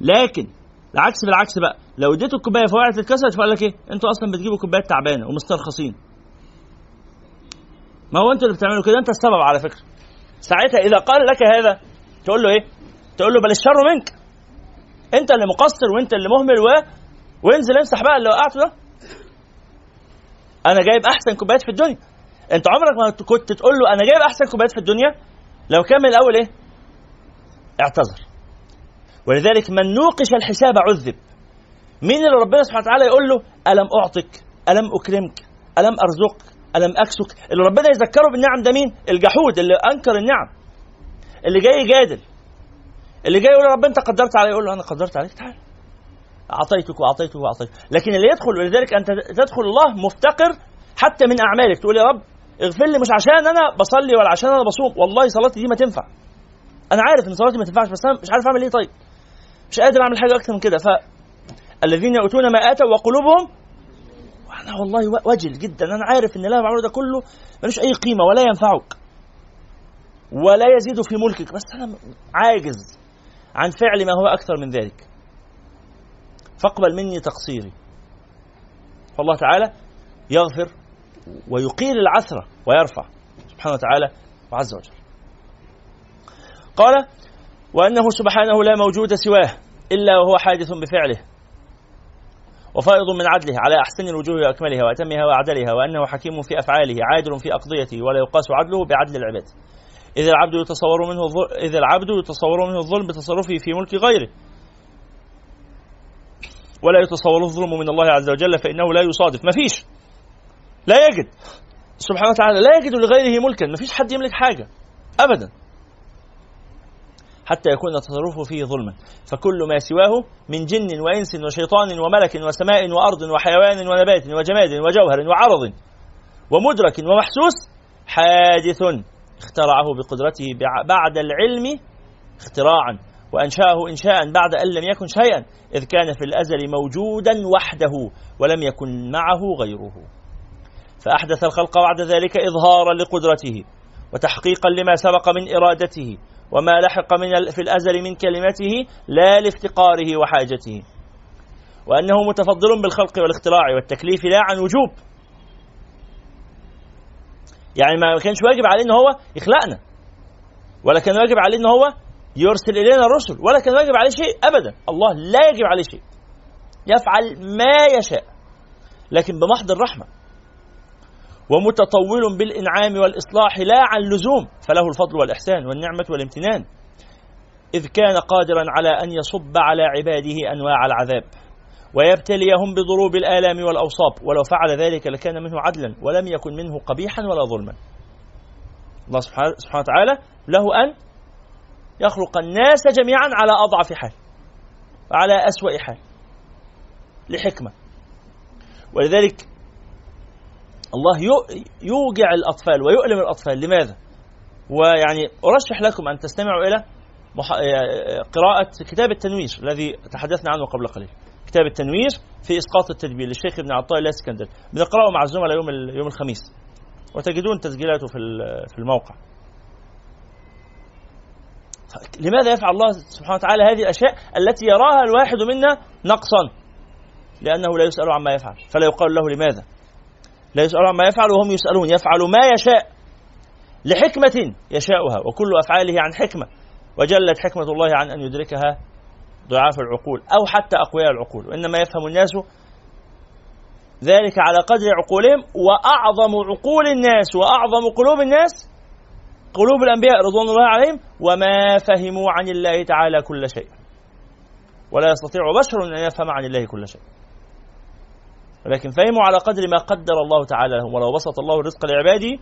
لكن العكس بالعكس بقى. لو اديته الكوباية فوقعت اتكسرت فقال لك إيه؟ أنتوا أصلا بتجيبوا كوبايات تعبانة ومسترخصين. ما هو أنتوا اللي بتعملوا كده؟ أنت السبب على فكرة. ساعتها إذا قال لك هذا تقول له إيه؟ تقول له بل الشر منك. أنت اللي مقصر وأنت اللي مهمل و وانزل امسح بقى اللي وقعته ده. أنا جايب أحسن كوبايات في الدنيا. أنت عمرك ما كنت تقول له أنا جايب أحسن كوبايات في الدنيا؟ لو كان من الأول إيه؟ اعتذر. ولذلك من نوقش الحساب عذب. مين اللي ربنا سبحانه وتعالى يقول له ألم أعطك؟ ألم أكرمك؟ ألم أرزقك؟ ألم أكسك؟ اللي ربنا يذكره بالنعم ده مين؟ الجحود اللي أنكر النعم. اللي جاي يجادل اللي جاي يقول يا رب أنت قدرت علي يقول له أنا قدرت عليك. تعال. أعطيتك وأعطيتك وأعطيتك. لكن اللي يدخل ولذلك أنت تدخل الله مفتقر حتى من أعمالك. تقول يا رب اغفر لي مش عشان أنا بصلي ولا عشان أنا بصوم. والله صلاتي دي ما تنفع. أنا عارف إن صلاتي ما تنفعش بس أنا مش عارف أعمل إيه. طيب. مش قادر أعمل حاجة أكتر من كده. فالذين يؤتون ما آتوا وقلوبهم أنا والله وجل جدا. أنا عارف إن اللي أنا ده كله ملوش أي قيمة ولا ينفعك ولا يزيد في ملكك. بس أنا عاجز عن فعل ما هو أكثر من ذلك. فاقبل مني تقصيري. فالله تعالى يغفر ويقيل العثرة ويرفع سبحانه وتعالى وعز وجل. قال وأنه سبحانه لا موجود سواه إلا وهو حادث بفعله. وفائض من عدله على أحسن الوجوه وأكملها وأتمها وأعدلها وأنه حكيم في أفعاله عادل في أقضيته ولا يقاس عدله بعدل العباد. إذا العبد يتصور منه إذا العبد يتصور منه الظلم بتصرفه في ملك غيره. ولا يتصور الظلم من الله عز وجل فإنه لا يصادف. ما فيش. لا يجد. سبحانه وتعالى لا يجد لغيره ملكا. ما فيش حد يملك حاجة. أبدا. حتى يكون تصرفه فيه ظلما فكل ما سواه من جن وإنس وشيطان وملك وسماء وأرض وحيوان ونبات وجماد وجوهر وعرض ومدرك ومحسوس حادث اخترعه بقدرته بعد العلم اختراعا وأنشأه إنشاء بعد أن لم يكن شيئا إذ كان في الأزل موجودا وحده ولم يكن معه غيره. فأحدث الخلق بعد ذلك إظهارا لقدرته وتحقيقا لما سبق من إرادته وما لحق من في الأزل من كلمته لا لافتقاره وحاجته. وأنه متفضل بالخلق والاختراع والتكليف لا عن وجوب. يعني ما كانش واجب عليه إن هو يخلقنا ولا كان واجب عليه إن هو يرسل إلينا الرسل. ولا كان واجب عليه شيء ابدا. الله لا يجب عليه شيء. يفعل ما يشاء. لكن بمحض الرحمة. ومتطول بالإنعام والإصلاح لا عن لزوم فله الفضل والإحسان والنعمة والامتنان. إذ كان قادرا على أن يصب على عباده أنواع العذاب ويبتليهم بضروب الآلام والأوصاب. ولو فعل ذلك لكان منه عدلا ولم يكن منه قبيحا ولا ظلما. الله سبحانه وتعالى له أن يخلق الناس جميعا على أضعف حال وعلى أسوأ حال لحكمة. ولذلك الله يوجع الأطفال ويؤلم الأطفال. لماذا؟ ويعني أرشح لكم أن تستمعوا إلى قراءة كتاب التنوير الذي تحدثنا عنه قبل قليل. كتاب التنوير في إسقاط التدبير للشيخ ابن عطاء الله الاسكندري بنقرأه مع الزملاء يوم يوم الخميس. وتجدون تسجيلاته في في الموقع. لماذا يفعل الله سبحانه وتعالى هذه الأشياء التي يراها الواحد منا نقصا؟ لأنه لا يسأل عما يفعل. فلا يقال له لماذا؟ لا يسأل عما يفعل وهم يسألون. يفعل ما يشاء لحكمة يشاؤها وكل أفعاله عن حكمة. وجلت حكمة الله عن أن يدركها ضعاف العقول أو حتى أقوياء العقول. وإنما يفهم الناس ذلك على قدر عقولهم وأعظم عقول الناس وأعظم قلوب الناس قلوب الأنبياء رضوان الله عليهم وما فهموا عن الله تعالى كل شيء. ولا يستطيع بشر أن يفهم عن الله كل شيء. ولكن فهموا على قدر ما قدر الله تعالى لهم. ولو بسط الله الرزق لعباده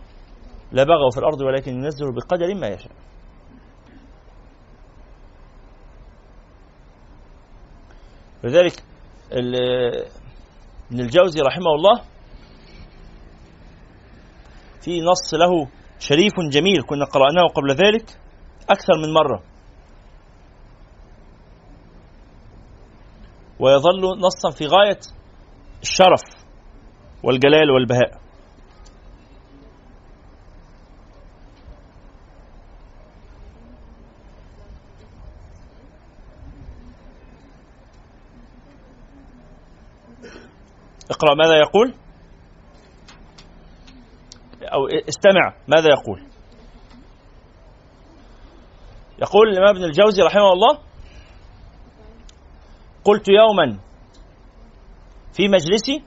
لبغوا في الأرض ولكن ينزل بقدر ما يشاء. لذلك ابن الجوزي رحمه الله في نص له شريف جميل كنا قرأناه قبل ذلك أكثر من مرة. ويظل نصا في غاية الشرف والجلال والبهاء. اقرأ ماذا يقول. أو استمع ماذا يقول. يقول الإمام ابن الجوزي رحمه الله قلت يوما في مجلسي.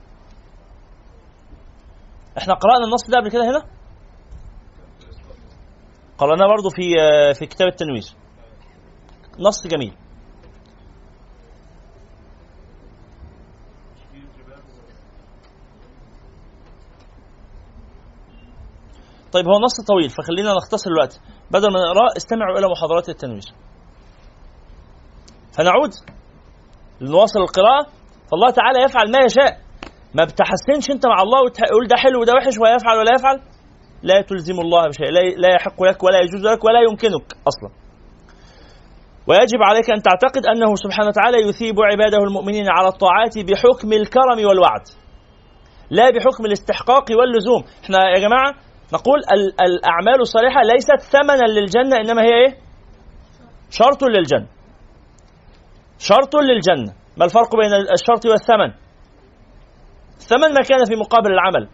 إحنا قرأنا النص ده قبل كده هنا؟ قرأناه برضه في في كتاب التنوير نص جميل. طيب هو نص طويل فخلينا نختصر الوقت. بدل ما نقرأه استمعوا إلى محاضرات التنوير فنعود لنواصل القراءة. فالله تعالى يفعل ما يشاء. ما بتحسنش انت مع الله وتقول ده حلو وده وحش ويفعل ولا يفعل لا تلزم الله بشيء لا يحق لك ولا يجوز لك ولا يمكنك أصلا. ويجب عليك أن تعتقد أنه سبحانه وتعالى يثيب عباده المؤمنين على الطاعات بحكم الكرم والوعد لا بحكم الاستحقاق واللزوم. إحنا يا جماعة نقول ال- الأعمال الصالحة ليست ثمنا للجنة إنما هي إيه؟ شرط للجنة. شرط للجنة. ما الفرق بين الشرط والثمن؟ الثمن ما كان في مقابل العمل.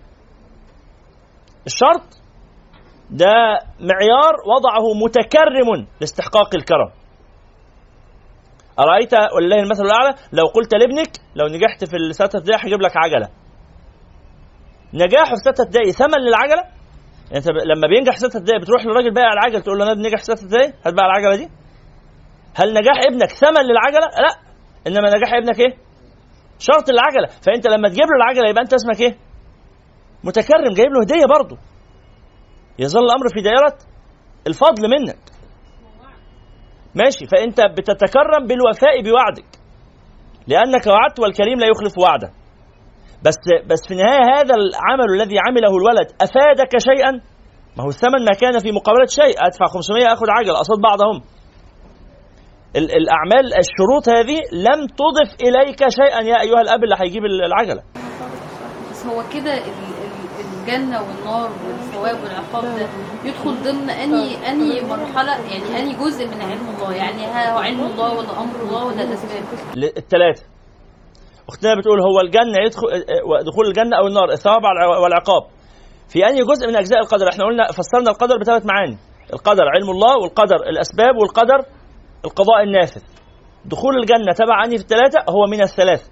الشرط ده معيار وضعه متكرم لاستحقاق الكرم. أرأيت ولله المثل الأعلى؟ لو قلت لابنك لو نجحت في الستة ابتدائي هجيب لك عجلة. نجاحه في ستة ابتدائي ثمن للعجلة؟ يعني أنت ب- لما بينجح ستة ابتدائي بتروح للراجل بايع العجل تقول له أنا ابني نجح في ستة ابتدائي هات بقى العجلة دي. هل نجاح ابنك ثمن للعجلة؟ لا. إنما نجاح ابنك إيه؟ شرط العجلة فأنت لما تجيب له العجلة يبقى أنت اسمك إيه؟ متكرم جايب له هدية برضه. يظل الأمر في دائرة الفضل منك. ماشي. فأنت بتتكرم بالوفاء بوعدك. لأنك وعدت والكريم لا يخلف وعده. بس بس في النهايه هذا العمل الذي عمله الولد أفادك شيئا؟ ما هو الثمن ما كان في مقابلة شيء. أدفع 500 آخذ عجل قصاد بعضهم. الأعمال الشروط هذه لم تضف إليك شيئا يا أيها الأب اللي هيجيب العجلة. بس هو كده ال- ال- الجنة والنار والثواب والعقاب ده يدخل ضمن أني أني مرحلة يعني أني جزء من علم الله. يعني ها هو علم الله ولا أمر الله ولا الأسباب الثلاثه أختنا بتقول هو الجنة يدخل دخول الجنة أو النار الثواب والع- والعقاب. في أي جزء من أجزاء القدر؟ إحنا قلنا فسرنا القدر بثلاث معاني. القدر علم الله والقدر الأسباب والقدر القضاء النافذ. دخول الجنة تبع انهي في الثلاثة هو من الثلاث.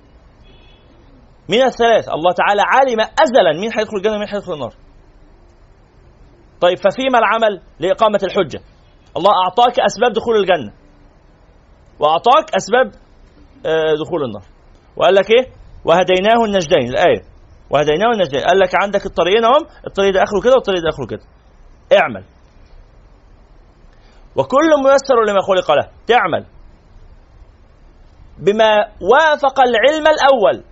من الثلاث. الله تعالى علم أزلا مين هيدخل الجنة ومين هيدخل النار. طيب ففيما العمل لإقامة الحجة؟ الله أعطاك أسباب دخول الجنة. وأعطاك أسباب آه، دخول النار. وقال لك إيه؟ وهديناه النجدين. الآية. وهديناه النجدين. قال لك عندك الطريقين أهم. الطريق ده آخره كده والطريق ده آخره كده. اعمل. وكل ميسر لما خلق له. تعمل. بما وافق العلم الأول.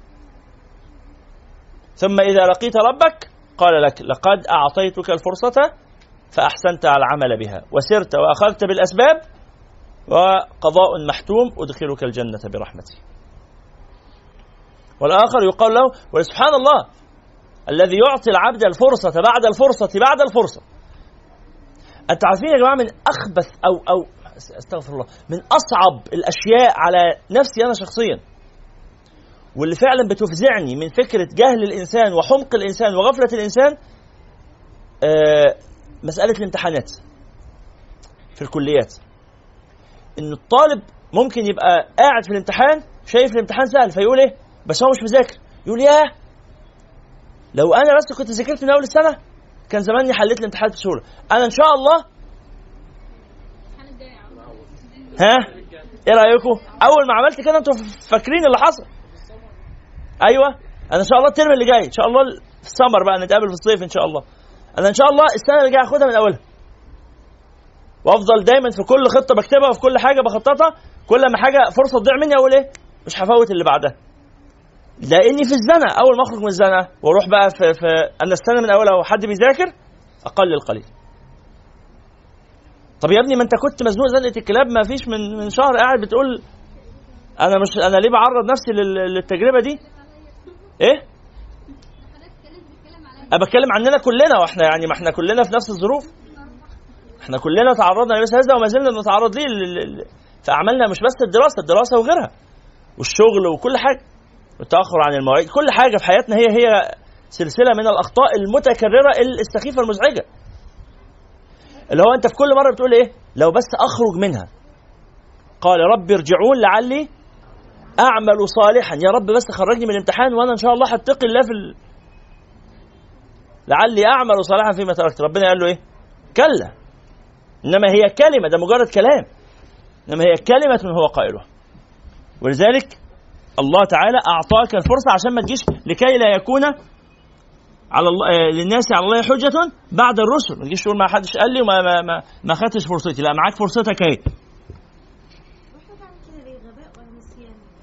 ثم إذا لقيت ربك قال لك لقد أعطيتك الفرصة فأحسنت على العمل بها. وسرت وأخذت بالأسباب وقضاء محتوم أدخلك الجنة برحمتي. والآخر يقال له وسبحان الله الذي يعطي العبد الفرصة بعد الفرصة بعد الفرصة. أنت عارفين يا جماعة من أخبث أو أو أستغفر الله. من أصعب الأشياء على نفسي أنا شخصيا. واللي فعلا بتفزعني من فكرة جهل الإنسان وحمق الإنسان وغفلة الإنسان آه مسألة الامتحانات في الكليات. إن الطالب ممكن يبقى قاعد في الامتحان شايف الامتحان سهل فيقول إيه؟ بس هو مش مذاكر. يقول ياه لو أنا بس كنت ذاكرت من أول السنة كان زماني حليت الامتحانات بسهوله أنا إن شاء الله ها؟ إيه رأيكم؟ أول ما عملت كده أنتوا فاكرين اللي حصل. أيوه. أنا إن شاء الله الترم اللي جاي إن شاء الله في السمر بقى نتقابل في الصيف إن شاء الله. أنا إن شاء الله السنة اللي جاية هاخدها من أولها. وأفضل دايما في كل خطة بكتبها وفي كل حاجة بخططها. كل ما حاجة فرصة تضيع مني أقول إيه؟ مش هفوت اللي بعدها. لاني في الزنقه اول ما اخرج من الزنقه وأروح بقى في, في أنا استنى من اولها وحد بيذاكر أقل القليل. طب يا ابني ما انت كنت مزنوق زنقة الكلاب ما فيش من من شهر قاعد بتقول أنا مش أنا ليه بعرض نفسي لل- للتجربة دي؟ إيه؟ أنا بتكلم عننا كلنا وإحنا يعني ما إحنا كلنا في نفس الظروف. إحنا كلنا تعرضنا لمثل هذا وما زلنا بنتعرض ليه في اعمالنا مش بس الدراسة الدراسة وغيرها والشغل وكل حاجة. والتاخر عن المواعيد. كل حاجة في حياتنا هي هي سلسلة من الأخطاء المتكررة السخيفة المزعجة. اللي هو أنت في كل مرة بتقول إيه؟ لو بس أخرج منها. قال رب ارجعون لعلي أعمل صالحا. يا رب بس خرجني من الامتحان وأنا إن شاء الله هتقي الله في ال... لعلي أعمل صالحا فيما تركت. ربنا قال له إيه؟ كلا. إنما هي كلمة ده مجرد كلام. إنما هي كلمة هو قائلها. ولذلك الله تعالى أعطاك الفرصة عشان ما تجيش لكي لا يكون على الله آه، للناس على الله حجة بعد الرسل. ما تجيش تقول ما حدش قال لي وما ما ما, ما خدتش فرصتي. لا معاك فرصتك أهي.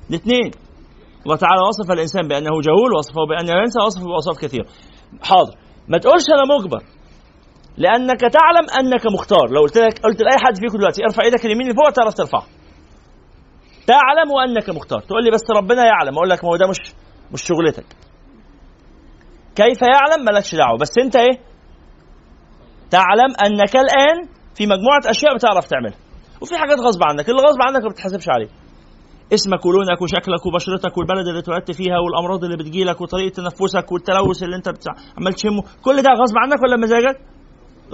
الاثنين. الله تعالى وصف الإنسان بأنه جهول وصفه بانه ينسى وصفه بأوصاف كثيرة. حاضر. ما تقولش أنا مجبر لأنك تعلم أنك مختار. لو قلت لك قلت لأي حد فيكم دلوقتي ارفع إيدك اليمين لفوق تعرف ترفعها تعلم أنك مختار. تقول لي بس ربنا يعلم. أقول لك ما هو ده مش مش شغلتك. كيف يعلم؟ مالكش دعوة. بس أنت إيه؟ تعلم أنك الآن في مجموعة أشياء بتعرف تعملها. وفي حاجات غصب عنك. اللي غصب عنك ما بتحاسبش عليه. اسمك ولونك وشكلك وبشرتك والبلد اللي اتولدت فيها والأمراض اللي بتجيلك وطريقة تنفسك والتلوث اللي انت بتع... عمال تشمه. كل ده غصب عنك ولا مزاجك؟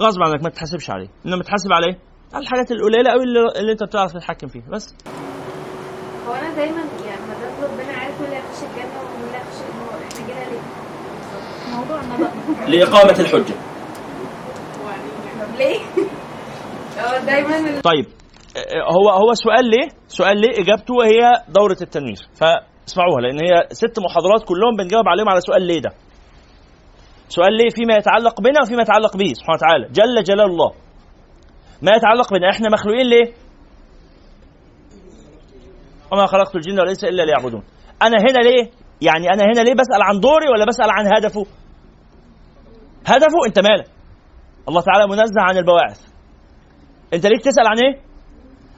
غصب عنك. ما تحاسبش عليه. انما تحاسب عليه؟ على الحاجات القليلة قوي اللي, اللي انت بتعرف تتحكم فيها. بس. هو أنا دايما يعني ما ربنا عارف مين اللي هيخش الجنة ومين اللي هيخش النار إحنا جينا ليه؟ موضوعنا بقى لإقامة الحجة ليه؟ هو دايما طيب هو هو سؤال ليه؟ سؤال ليه إجابته هي دورة التنوير فاسمعوها لأن هي ست محاضرات كلهم بنجاوب عليهم على سؤال ليه ده. سؤال ليه فيما يتعلق بنا وفيما يتعلق به سبحانه وتعالى جل جلال الله. ما يتعلق بنا إحنا مخلوقين ليه؟ وما خلقت الجن والإنس إلا ليعبدون. أنا هنا ليه؟ يعني أنا هنا ليه بسأل عن دوري ولا بسأل عن هدفه؟ هدفه أنت مالك؟ الله تعالى منزه عن البواعث. أنت ليك تسأل عن إيه؟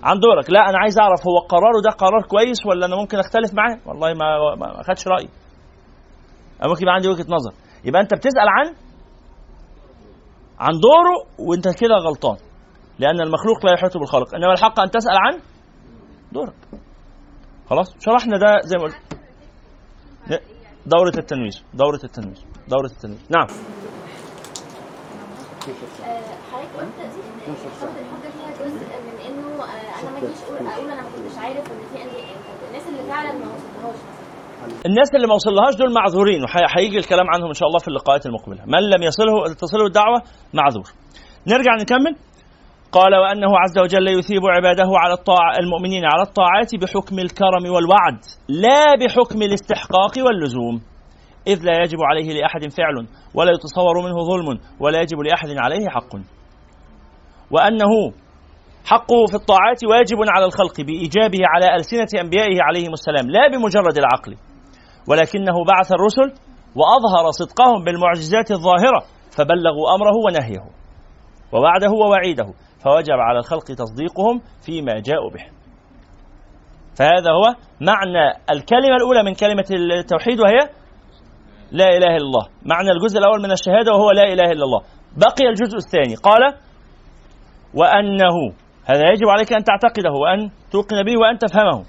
عن دورك لا أنا عايز أعرف هو قراره ده قرار كويس ولا أنا ممكن أختلف معاه والله ما ما خدش رأيي أنا ممكن يبقى عندي وجهة نظر يبقى أنت بتسأل عن عن دوره وأنت كده غلطان لأن المخلوق لا يحيط بالخالق إنما الحق أن تسأل عن دورك خلاص؟ شرحنا ده زي ما قلت. دورة التنوير دورة التنوير دورة التنوير نعم. حضرتك قلت إن الحجه فيها جزء من إنه آه، أنا ما اجيش أقول أنا ما كنتش عارف إن في انديه الناس اللي فعلا ما وصلتهاش الناس اللي ما وصلهاش دول معذورين وهيجي الكلام عنهم إن شاء الله في اللقاءات المقبلة. من لم يصله تصله الدعوة؟ معذور. نرجع نكمل؟ قال وأنه عز وجل يثيب عباده على الطاعة المؤمنين على الطاعات بحكم الكرم والوعد لا بحكم الاستحقاق واللزوم. إذ لا يجب عليه لأحد فعل ولا يتصور منه ظلم ولا يجب لأحد عليه حق. وأنه حقه في الطاعات واجب على الخلق بإيجابه على ألسنة أنبيائه عليهم السلام لا بمجرد العقل. ولكنه بعث الرسل وأظهر صدقهم بالمعجزات الظاهرة فبلغوا أمره ونهيه. ووعده ووعيده. فوجب على الخلق تصديقهم فيما جاءوا به. فهذا هو معنى الكلمة الأولى من كلمة التوحيد وهي لا إله إلا الله. معنى الجزء الأول من الشهادة وهو لا إله إلا الله. بقي الجزء الثاني. قال وأنه هذا يجب عليك أن تعتقده وأن توقن به وأن تفهمه.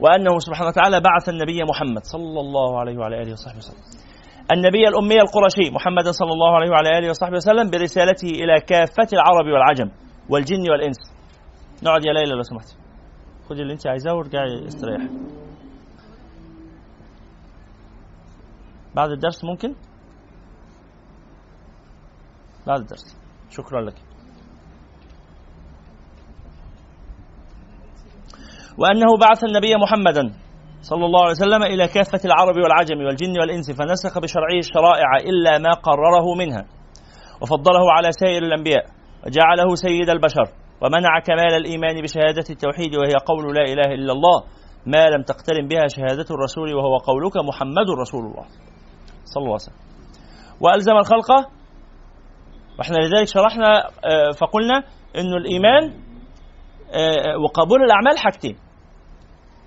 وأنه سبحانه وتعالى بعث النبي محمد صلى الله عليه وعلى آله وصحبه وسلم. النبي الأمي القرشي محمد صلى الله عليه وعلى آله وصحبه وسلم برسالته إلى كافة العرب والعجم والجن والإنس. نقعد يا ليلى لو سمحت. خدي اللي انت عايزاه وارجعي استريحي بعد الدرس ممكن؟ بعد الدرس. شكرا لك. وأنه بعث النبي محمدا صلى الله عليه وسلم إلى كافة العرب والعجم والجن والإنس فنسخ بشرعه الشرائع إلا ما قرره منها وفضله على سائر الأنبياء وجعله سيد البشر ومنع كمال الإيمان بشهادة التوحيد وهي قول لا إله إلا الله ما لم تقترن بها شهادة الرسول وهو قولك محمد رسول الله. صلى الله عليه وسلم. وألزم الخلق وإحنا لذلك شرحنا آه، فقلنا انه الإيمان آه، وقبول الأعمال حاجتين.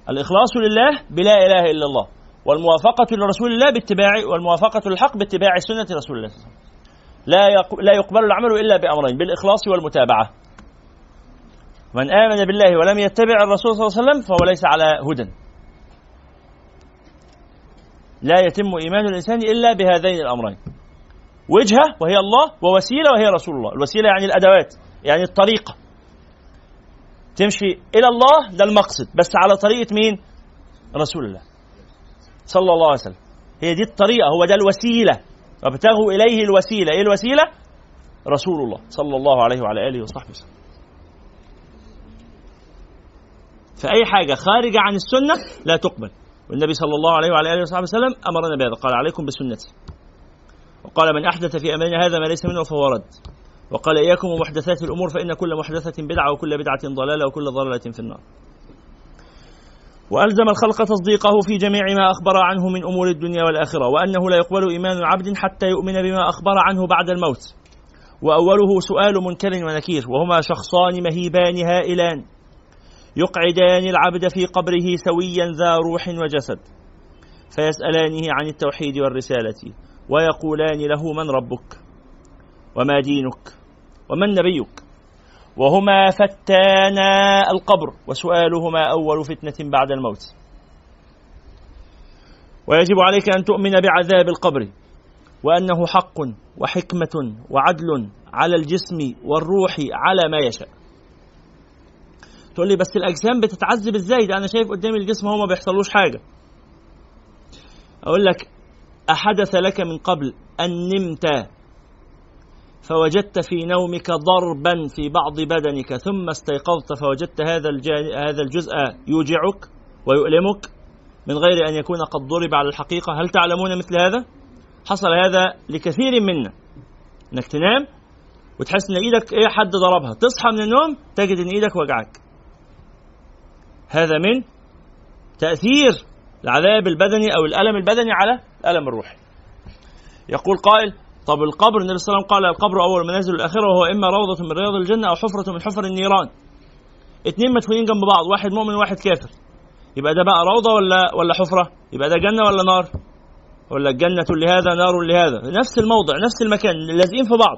الإخلاص لله بلا إله إلا الله والموافقة لرسول الله باتباع والموافقة للحق باتباع سنة رسول الله لا لا يقبل العمل إلا بأمرين بالإخلاص والمتابعة. من آمن بالله ولم يتبع الرسول صلى الله عليه وسلم فهو ليس على هدى. لا يتم إيمان الإنسان إلا بهذين الأمرين. وجهة وهي الله ووسيلة وهي رسول الله. الوسيلة يعني الأدوات يعني الطريقة. تمشي إلى الله ده المقصد بس على طريقة مين؟ رسول الله صلى الله عليه وسلم. هي دي الطريقة هو ده الوسيلة. وابتغوا إليه الوسيلة. إيه الوسيلة؟ رسول الله صلى الله عليه وعلى آله وصحبه وسلم. فاي حاجة خارجة عن السنة لا تقبل. والنبي صلى الله عليه وعلى آله وصحبه وسلم أمرنا بهذا. قال عليكم بسنتي وقال من أحدث في أمرنا هذا ما ليس منه فهو رد. وقال إياكم ومحدثات الأمور فإن كل محدثة بدعة وكل بدعة ضلالة وكل ضلالة في النار. وألزم الخلق تصديقه في جميع ما أخبر عنه من أمور الدنيا والآخرة وأنه لا يقبل إيمان عبد حتى يؤمن بما أخبر عنه بعد الموت. وأوله سؤال منكر ونكير وهما شخصان مهيبان هائلان يقعدان العبد في قبره سويا ذا روح وجسد فيسألانه عن التوحيد والرسالة ويقولان له من ربك؟ وما دينك؟ ومن نبيك؟ وهما فتانا القبر وسؤالهما أول فتنة بعد الموت. ويجب عليك أن تؤمن بعذاب القبر وأنه حق وحكمة وعدل على الجسم والروح على ما يشاء. تقول لي بس الأجسام بتتعذب إزاي؟ ده أنا شايف قدامي الجسم هو ما بيحصلوش حاجة. أقول لك أحدث لك من قبل أن نمت فوجدت في نومك ضربا في بعض بدنك ثم استيقظت فوجدت هذا هذا الجزء يوجعك ويؤلمك من غير أن يكون قد ضرب على الحقيقة. هل تعلمون مثل هذا؟ حصل هذا لكثير منا. إنك تنام وتحس إن إيدك إيه حد ضربها. تصحى من النوم تجد إن إيدك وجعك. هذا من تأثير العذاب البدني أو الألم البدني على الألم الروحي. يقول قائل طب القبر النبي صلى الله عليه وسلم قال القبر أول منازل الآخرة وهو إما روضة من رياض الجنة أو حفرة من حفر النيران. اتنين مدفونين جنب بعض واحد مؤمن وواحد كافر. يبقى ده بقى روضة ولا ولا حفرة؟ يبقى ده جنة ولا نار؟ ولا الجنة لهذا نار لهذا؟ نفس الموضع نفس المكان لازقين في بعض.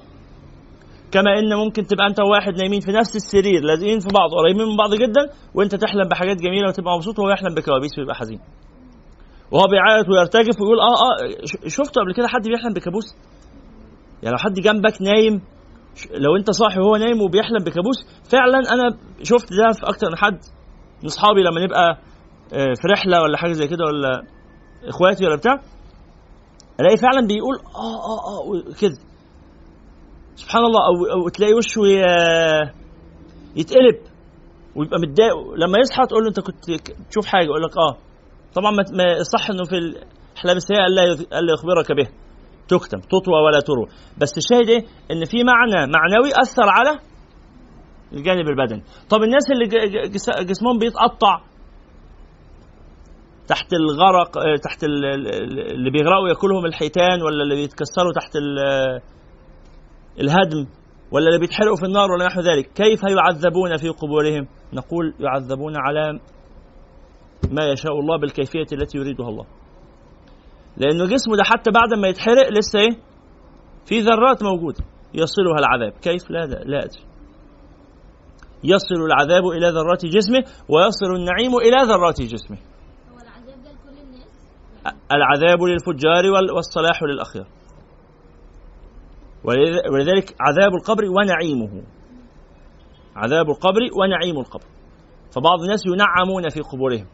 كما إن ممكن تبقى أنت وواحد نايمين في نفس السرير لازقين في بعض قريبين من بعض جدا وأنت تحلم بحاجات جميلة وتبقى مبسوط وهو يحلم بكوابيس ويبقى حزين. وهو بيعيط ويرتجف ويقول آه آه شفته قبل كده حد بيحلم بكابوس؟ يعني لو حد جنبك نايم لو انت صاحي وهو نايم وبيحلم بكابوس فعلا أنا شفت ده في أكتر من حد من أصحابي لما نبقى آه، في رحلة ولا حاجة زي كده ولا إخواتي ولا بتاع ألاقي فعلا بيقول آه آه آه كده. سبحان الله أو, أو تلاقي وشه يتقلب ويبقى متضايق. لما يصحى تقول له أنت كنت تشوف حاجة يقول لك آه. طبعا ما صح إنه في الاحلام السيئه ألا يخبرك به. تكتم تطوى ولا تروى. بس الشاهد إيه؟ إن في معنى معنوي أثر على الجانب البدني. طب الناس اللي جسمهم بيتقطع تحت الغرق آه، تحت اللي بيغرقوا ياكلهم الحيتان ولا اللي بيتكسروا تحت الهدم ولا اللي بيتحرقوا في النار ولا نحو ذلك. كيف يعذبون في قبورهم؟ نقول يعذبون على ما يشاء الله بالكيفية التي يريدها الله. لأنه جسمه ده حتى بعد ما يتحرق لسه إيه؟ في ذرات موجودة. يصلها العذاب. كيف؟ لا لا أدري. يصل العذاب إلى ذرات جسمه ويصل النعيم إلى ذرات جسمه. العذاب للفجار والصلاح للأخيار. ولذلك عذاب القبر ونعيمه. عذاب القبر ونعيم القبر. فبعض الناس ينعمون في قبورهم.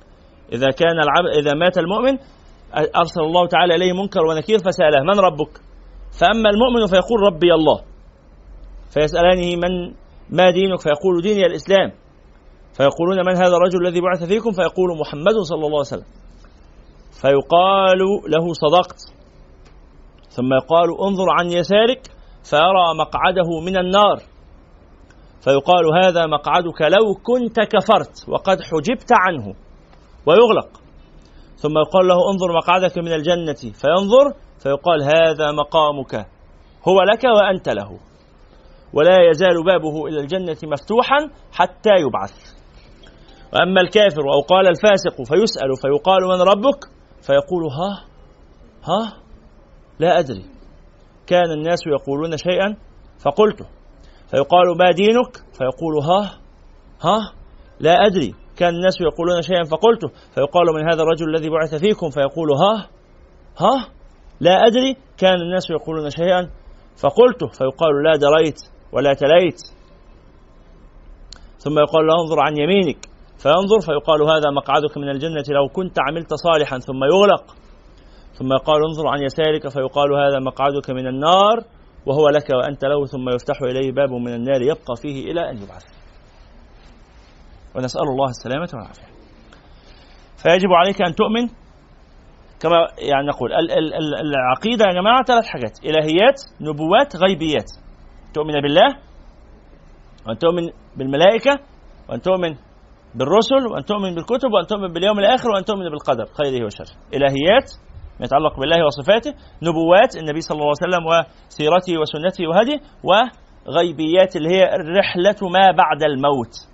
إذا كان العب إذا مات المؤمن أرسل الله تعالى إليه منكر ونكير فسأله من ربك؟ فأما المؤمن فيقول ربي الله. فيسألانه من ما دينك؟ فيقول ديني الإسلام. فيقولون من هذا الرجل الذي بعث فيكم؟ فيقول محمد صلى الله عليه وسلم. فيقال له صدقت. ثم يقال انظر عن يسارك فيرى مقعده من النار. فيقال هذا مقعدك لو كنت كفرت وقد حجبت عنه. ويغلق. ثم يقال له انظر مقعدك من الجنة. فينظر فيقال هذا مقامك. هو لك وأنت له. ولا يزال بابه إلى الجنة مفتوحا حتى يبعث. وأما الكافر أو قال الفاسق فيسأل فيقال من ربك؟ فيقول ها ها لا أدري. كان الناس يقولون شيئا فقلته. فيقال ما دينك؟ فيقول ها ها لا أدري. كان الناس يقولون شيئا فقلته فيقال من هذا الرجل الذي بعث فيكم؟ فيقول ها ها لا أدري. كان الناس يقولون شيئا فقلته فيقال لا دريت ولا تليت. ثم يقال له انظر عن يمينك. فينظر فيقال هذا مقعدك من الجنة لو كنت عملت صالحا ثم يغلق. ثم يقال انظر عن يسارك فيقال هذا مقعدك من النار وهو لك وأنت له ثم يفتح إليه باب من النار يبقى فيه إلى أن يبعث. ونسأل الله السلامة والعافية. فيجب عليك أن تؤمن كما يعني نقول العقيدة يا جماعة ثلاث حاجات. إلهيات نبوات غيبيات. تؤمن بالله وأن تؤمن بالملائكة وأن تؤمن بالرسل وأن تؤمن بالكتب وأن تؤمن باليوم الآخر وأن تؤمن بالقدر خيره وشره. إلهيات ما يتعلق بالله وصفاته نبوات النبي صلى الله عليه وسلم وسيرته وسنته وهديه وغيبيات اللي هي رحلة ما بعد الموت.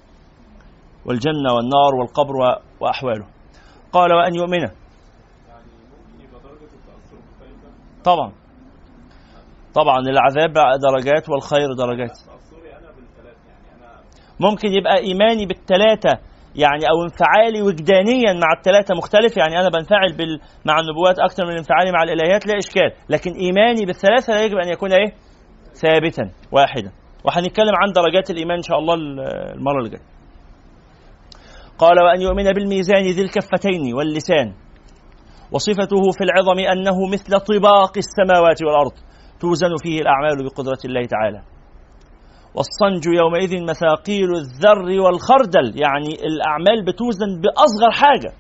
والجنة والنار والقبر وأحواله. قال وأن يؤمن. طبعا. طبعا العذاب درجات والخير درجات. ممكن يبقى إيماني بالثلاثة يعني أو انفعالي وجدانيا مع الثلاثة مختلف يعني أنا بنفعل بال... مع النبوات أكثر من انفعالي مع الإلهيات لا إشكال. لكن إيماني بالثلاثة لا يجب أن يكون إيه؟ ثابتا واحدا. وهنتكلم عن درجات الإيمان إن شاء الله المرة اللي جاية قال وأن يؤمن بالميزان ذي الكفتين واللسان. وصفته في العظم أنه مثل طباق السماوات والأرض توزن فيه الأعمال بقدرة الله تعالى. والصنج يومئذ مثاقيل الذر والخردل يعني الأعمال بتوزن بأصغر حاجة.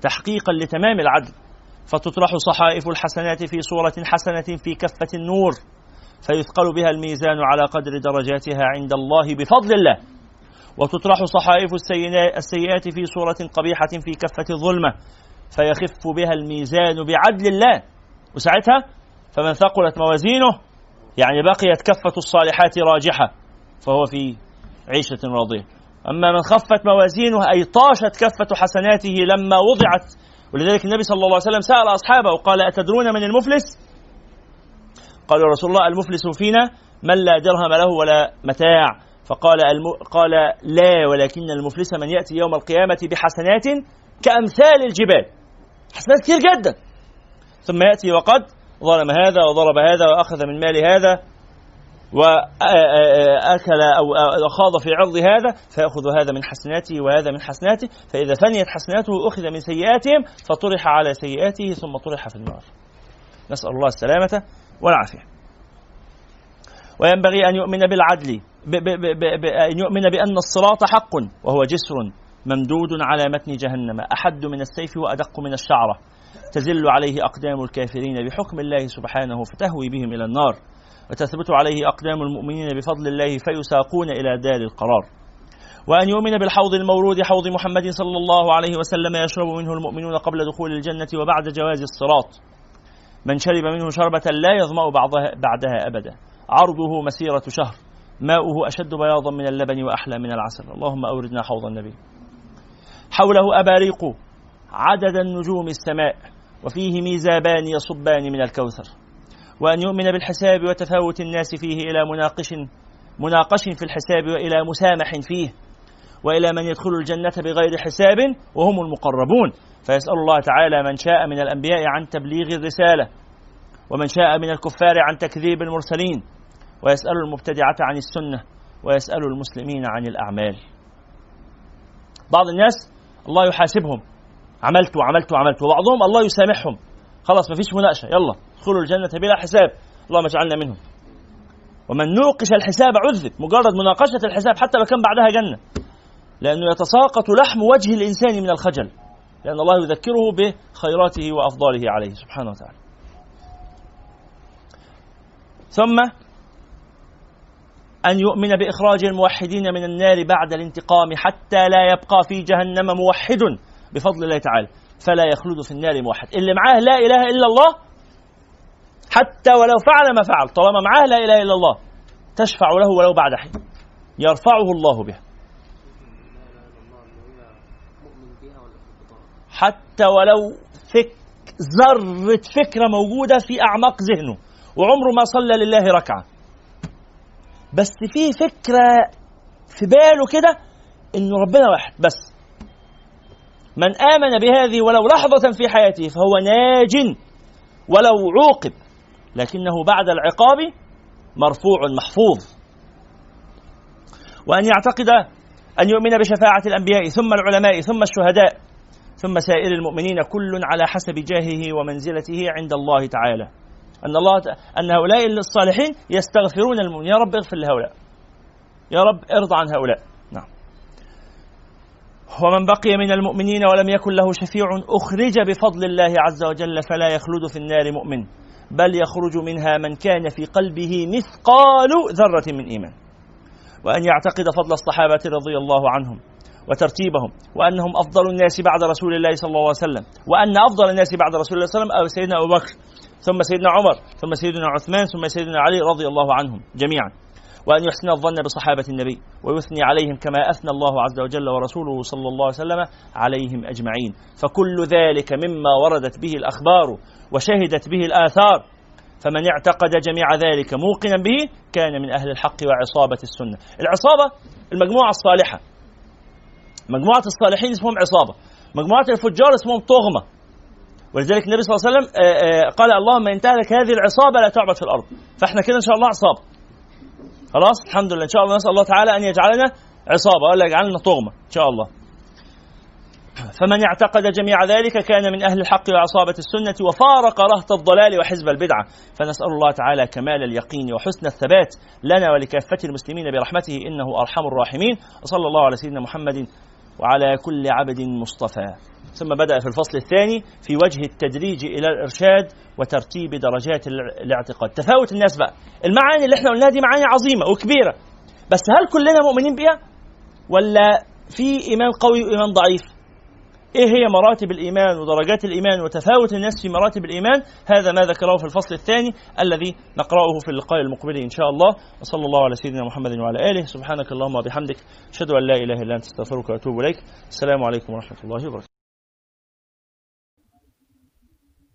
تحقيقا لتمام العدل. فتطرح صحائف الحسنات في صورة حسنة في كفة النور. فيثقل بها الميزان على قدر درجاتها عند الله بفضل الله. وتطرح صحائف السيئات في صورة قبيحة في كفة الظلمة فيخف بها الميزان بعدل الله. وساعتها فمن ثقلت موازينه يعني بقيت كفة الصالحات راجحة فهو في عيشة راضية. أما من خفت موازينه أي طاشت كفة حسناته لما وضعت ولذلك النبي صلى الله عليه وسلم سأل أصحابه وقال أتدرون من المفلس؟ قالوا رسول الله المفلس فينا من لا درهم له ولا متاع. فقال الم... قال لا ولكن المفلس من يأتي يوم القيامة بحسنات كأمثال الجبال. حسنات كثير جدا. ثم يأتي وقد ظلم هذا وضرب هذا وأخذ من مال هذا وأكل أو خاض في عرض هذا فيأخذ هذا من حسناته وهذا من حسناته فإذا فنيت حسناته أخذ من سيئاتهم فطرح على سيئاته ثم طرح في النار. نسأل الله السلامة والعافية. وينبغي أن يؤمن بالعدل. ب ب ب أن يؤمن بأن الصراط حق وهو جسر ممدود على متن جهنم أحد من السيف وأدق من الشعرة. تزل عليه أقدام الكافرين بحكم الله سبحانه فتهوي بهم إلى النار. وتثبت عليه أقدام المؤمنين بفضل الله فيساقون إلى دار القرار. وأن يؤمن بالحوض المورود حوض محمد صلى الله عليه وسلم يشرب منه المؤمنون قبل دخول الجنة وبعد جواز الصراط. من شرب منه شربة لا يظمأ بعضها بعدها أبدا. عرضه مسيرة شهر. ماؤه أشد بياضا من اللبن وأحلى من العسل. اللهم أوردنا حوض النبي. حوله أباريق عدد النجوم السماء وفيه ميزابان يصبان من الكوثر. وأن يؤمن بالحساب وتفاوت الناس فيه إلى مناقش مناقش في الحساب وإلى مسامح فيه وإلى من يدخل الجنة بغير حساب وهم المقربون. فيسأل الله تعالى من شاء من الأنبياء عن تبليغ الرسالة ومن شاء من الكفار عن تكذيب المرسلين. ويسأل المبتدعة عن السنة ويسأل المسلمين عن الأعمال. بعض الناس الله يحاسبهم. عملت وعملت وعملت وبعضهم الله يسامحهم. خلاص ما فيش مناقشة يلا ادخلوا الجنة بلا حساب. اللهم اجعلنا منهم. ومن نوقش الحساب عذب مجرد مناقشة الحساب حتى لو كان بعدها جنة. لأنه يتساقط لحم وجه الإنسان من الخجل. لأن الله يذكره بخيراته وأفضاله عليه سبحانه وتعالى. ثم أن يؤمن بإخراج الموحدين من النار بعد الانتقام حتى لا يبقى في جهنم موحد بفضل الله تعالى فلا يخلد في النار موحد. اللي معاه لا إله إلا الله حتى ولو فعل ما فعل طالما معاه لا إله إلا الله تشفع له ولو بعد حين يرفعه الله بها حتى ولو فك ذرة فكرة موجودة في أعماق ذهنه وعمره ما صلى لله ركعة. بس في فكرة في باله كده إنه ربنا واحد بس. من آمن بهذه ولو لحظة في حياته فهو ناج ولو عوقب لكنه بعد العقاب مرفوع محفوظ. وأن يعتقد أن يؤمن بشفاعة الأنبياء ثم العلماء ثم الشهداء ثم سائر المؤمنين كل على حسب جاهه ومنزلته عند الله تعالى. أن الله أن هؤلاء الصالحين يستغفرون المؤمنين. يا رب اغفر لهؤلاء. يا رب ارضى عن هؤلاء. نعم. ومن بقي من المؤمنين ولم يكن له شفيع أخرج بفضل الله عز وجل فلا يخلد في النار مؤمن بل يخرج منها من كان في قلبه مثقال ذرة من إيمان. وأن يعتقد فضل الصحابة رضي الله عنهم وترتيبهم وأنهم أفضل الناس بعد رسول الله صلى الله عليه وسلم وأن أفضل الناس بعد رسول الله صلى الله عليه وسلم سيدنا أبو بكر. ثم سيدنا عمر ثم سيدنا عثمان ثم سيدنا علي رضي الله عنهم جميعا. وأن يحسن الظن بصحابة النبي ويثني عليهم كما أثنى الله عز وجل ورسوله صلى الله عليه وسلم عليهم أجمعين. فكل ذلك مما وردت به الأخبار وشهدت به الآثار. فمن اعتقد جميع ذلك موقنا به كان من أهل الحق وعصابة السنة. العصابة المجموعة الصالحة. مجموعة الصالحين اسمهم عصابة. مجموعة الفجار اسمهم طغمة. ولذلك النبي صلى الله عليه وسلم آه، آه، قال اللهم إن تهلك هذه العصابة لا تعبد في الأرض. فإحنا كده إن شاء الله عصابة خلاص؟ الحمد لله. إن شاء الله نسأل الله تعالى أن يجعلنا عصابة ولا يجعلنا طغمة إن شاء الله. فمن اعتقد جميع ذلك كان من أهل الحق وعصابة السنة وفارق رهط الضلال وحزب البدعة. فنسأل الله تعالى كمال اليقين وحسن الثبات لنا ولكافة المسلمين برحمته إنه أرحم الراحمين. وصلى الله على سيدنا محمد وعلى كل عبد مصطفى. ثم بدأ في الفصل الثاني في وجه التدريج إلى الإرشاد وترتيب درجات الاعتقاد. تفاوت الناس بقى. المعاني اللي إحنا قلناها دي معاني عظيمة وكبيرة. بس هل كلنا مؤمنين بها ولا في إيمان قوي وإيمان ضعيف؟ إيه هي مراتب الإيمان ودرجات الإيمان وتفاوت الناس في مراتب الإيمان؟ هذا ما ذكره في الفصل الثاني الذي نقرأه في اللقاء المقبل إن شاء الله. وصلى الله على سيدنا محمد وعلى آله. سبحانك اللهم وبحمدك. أشهد أن لا إله إلا أنت أستغفرك وأتوب إليك. السلام عليكم ورحمة الله وبركاته.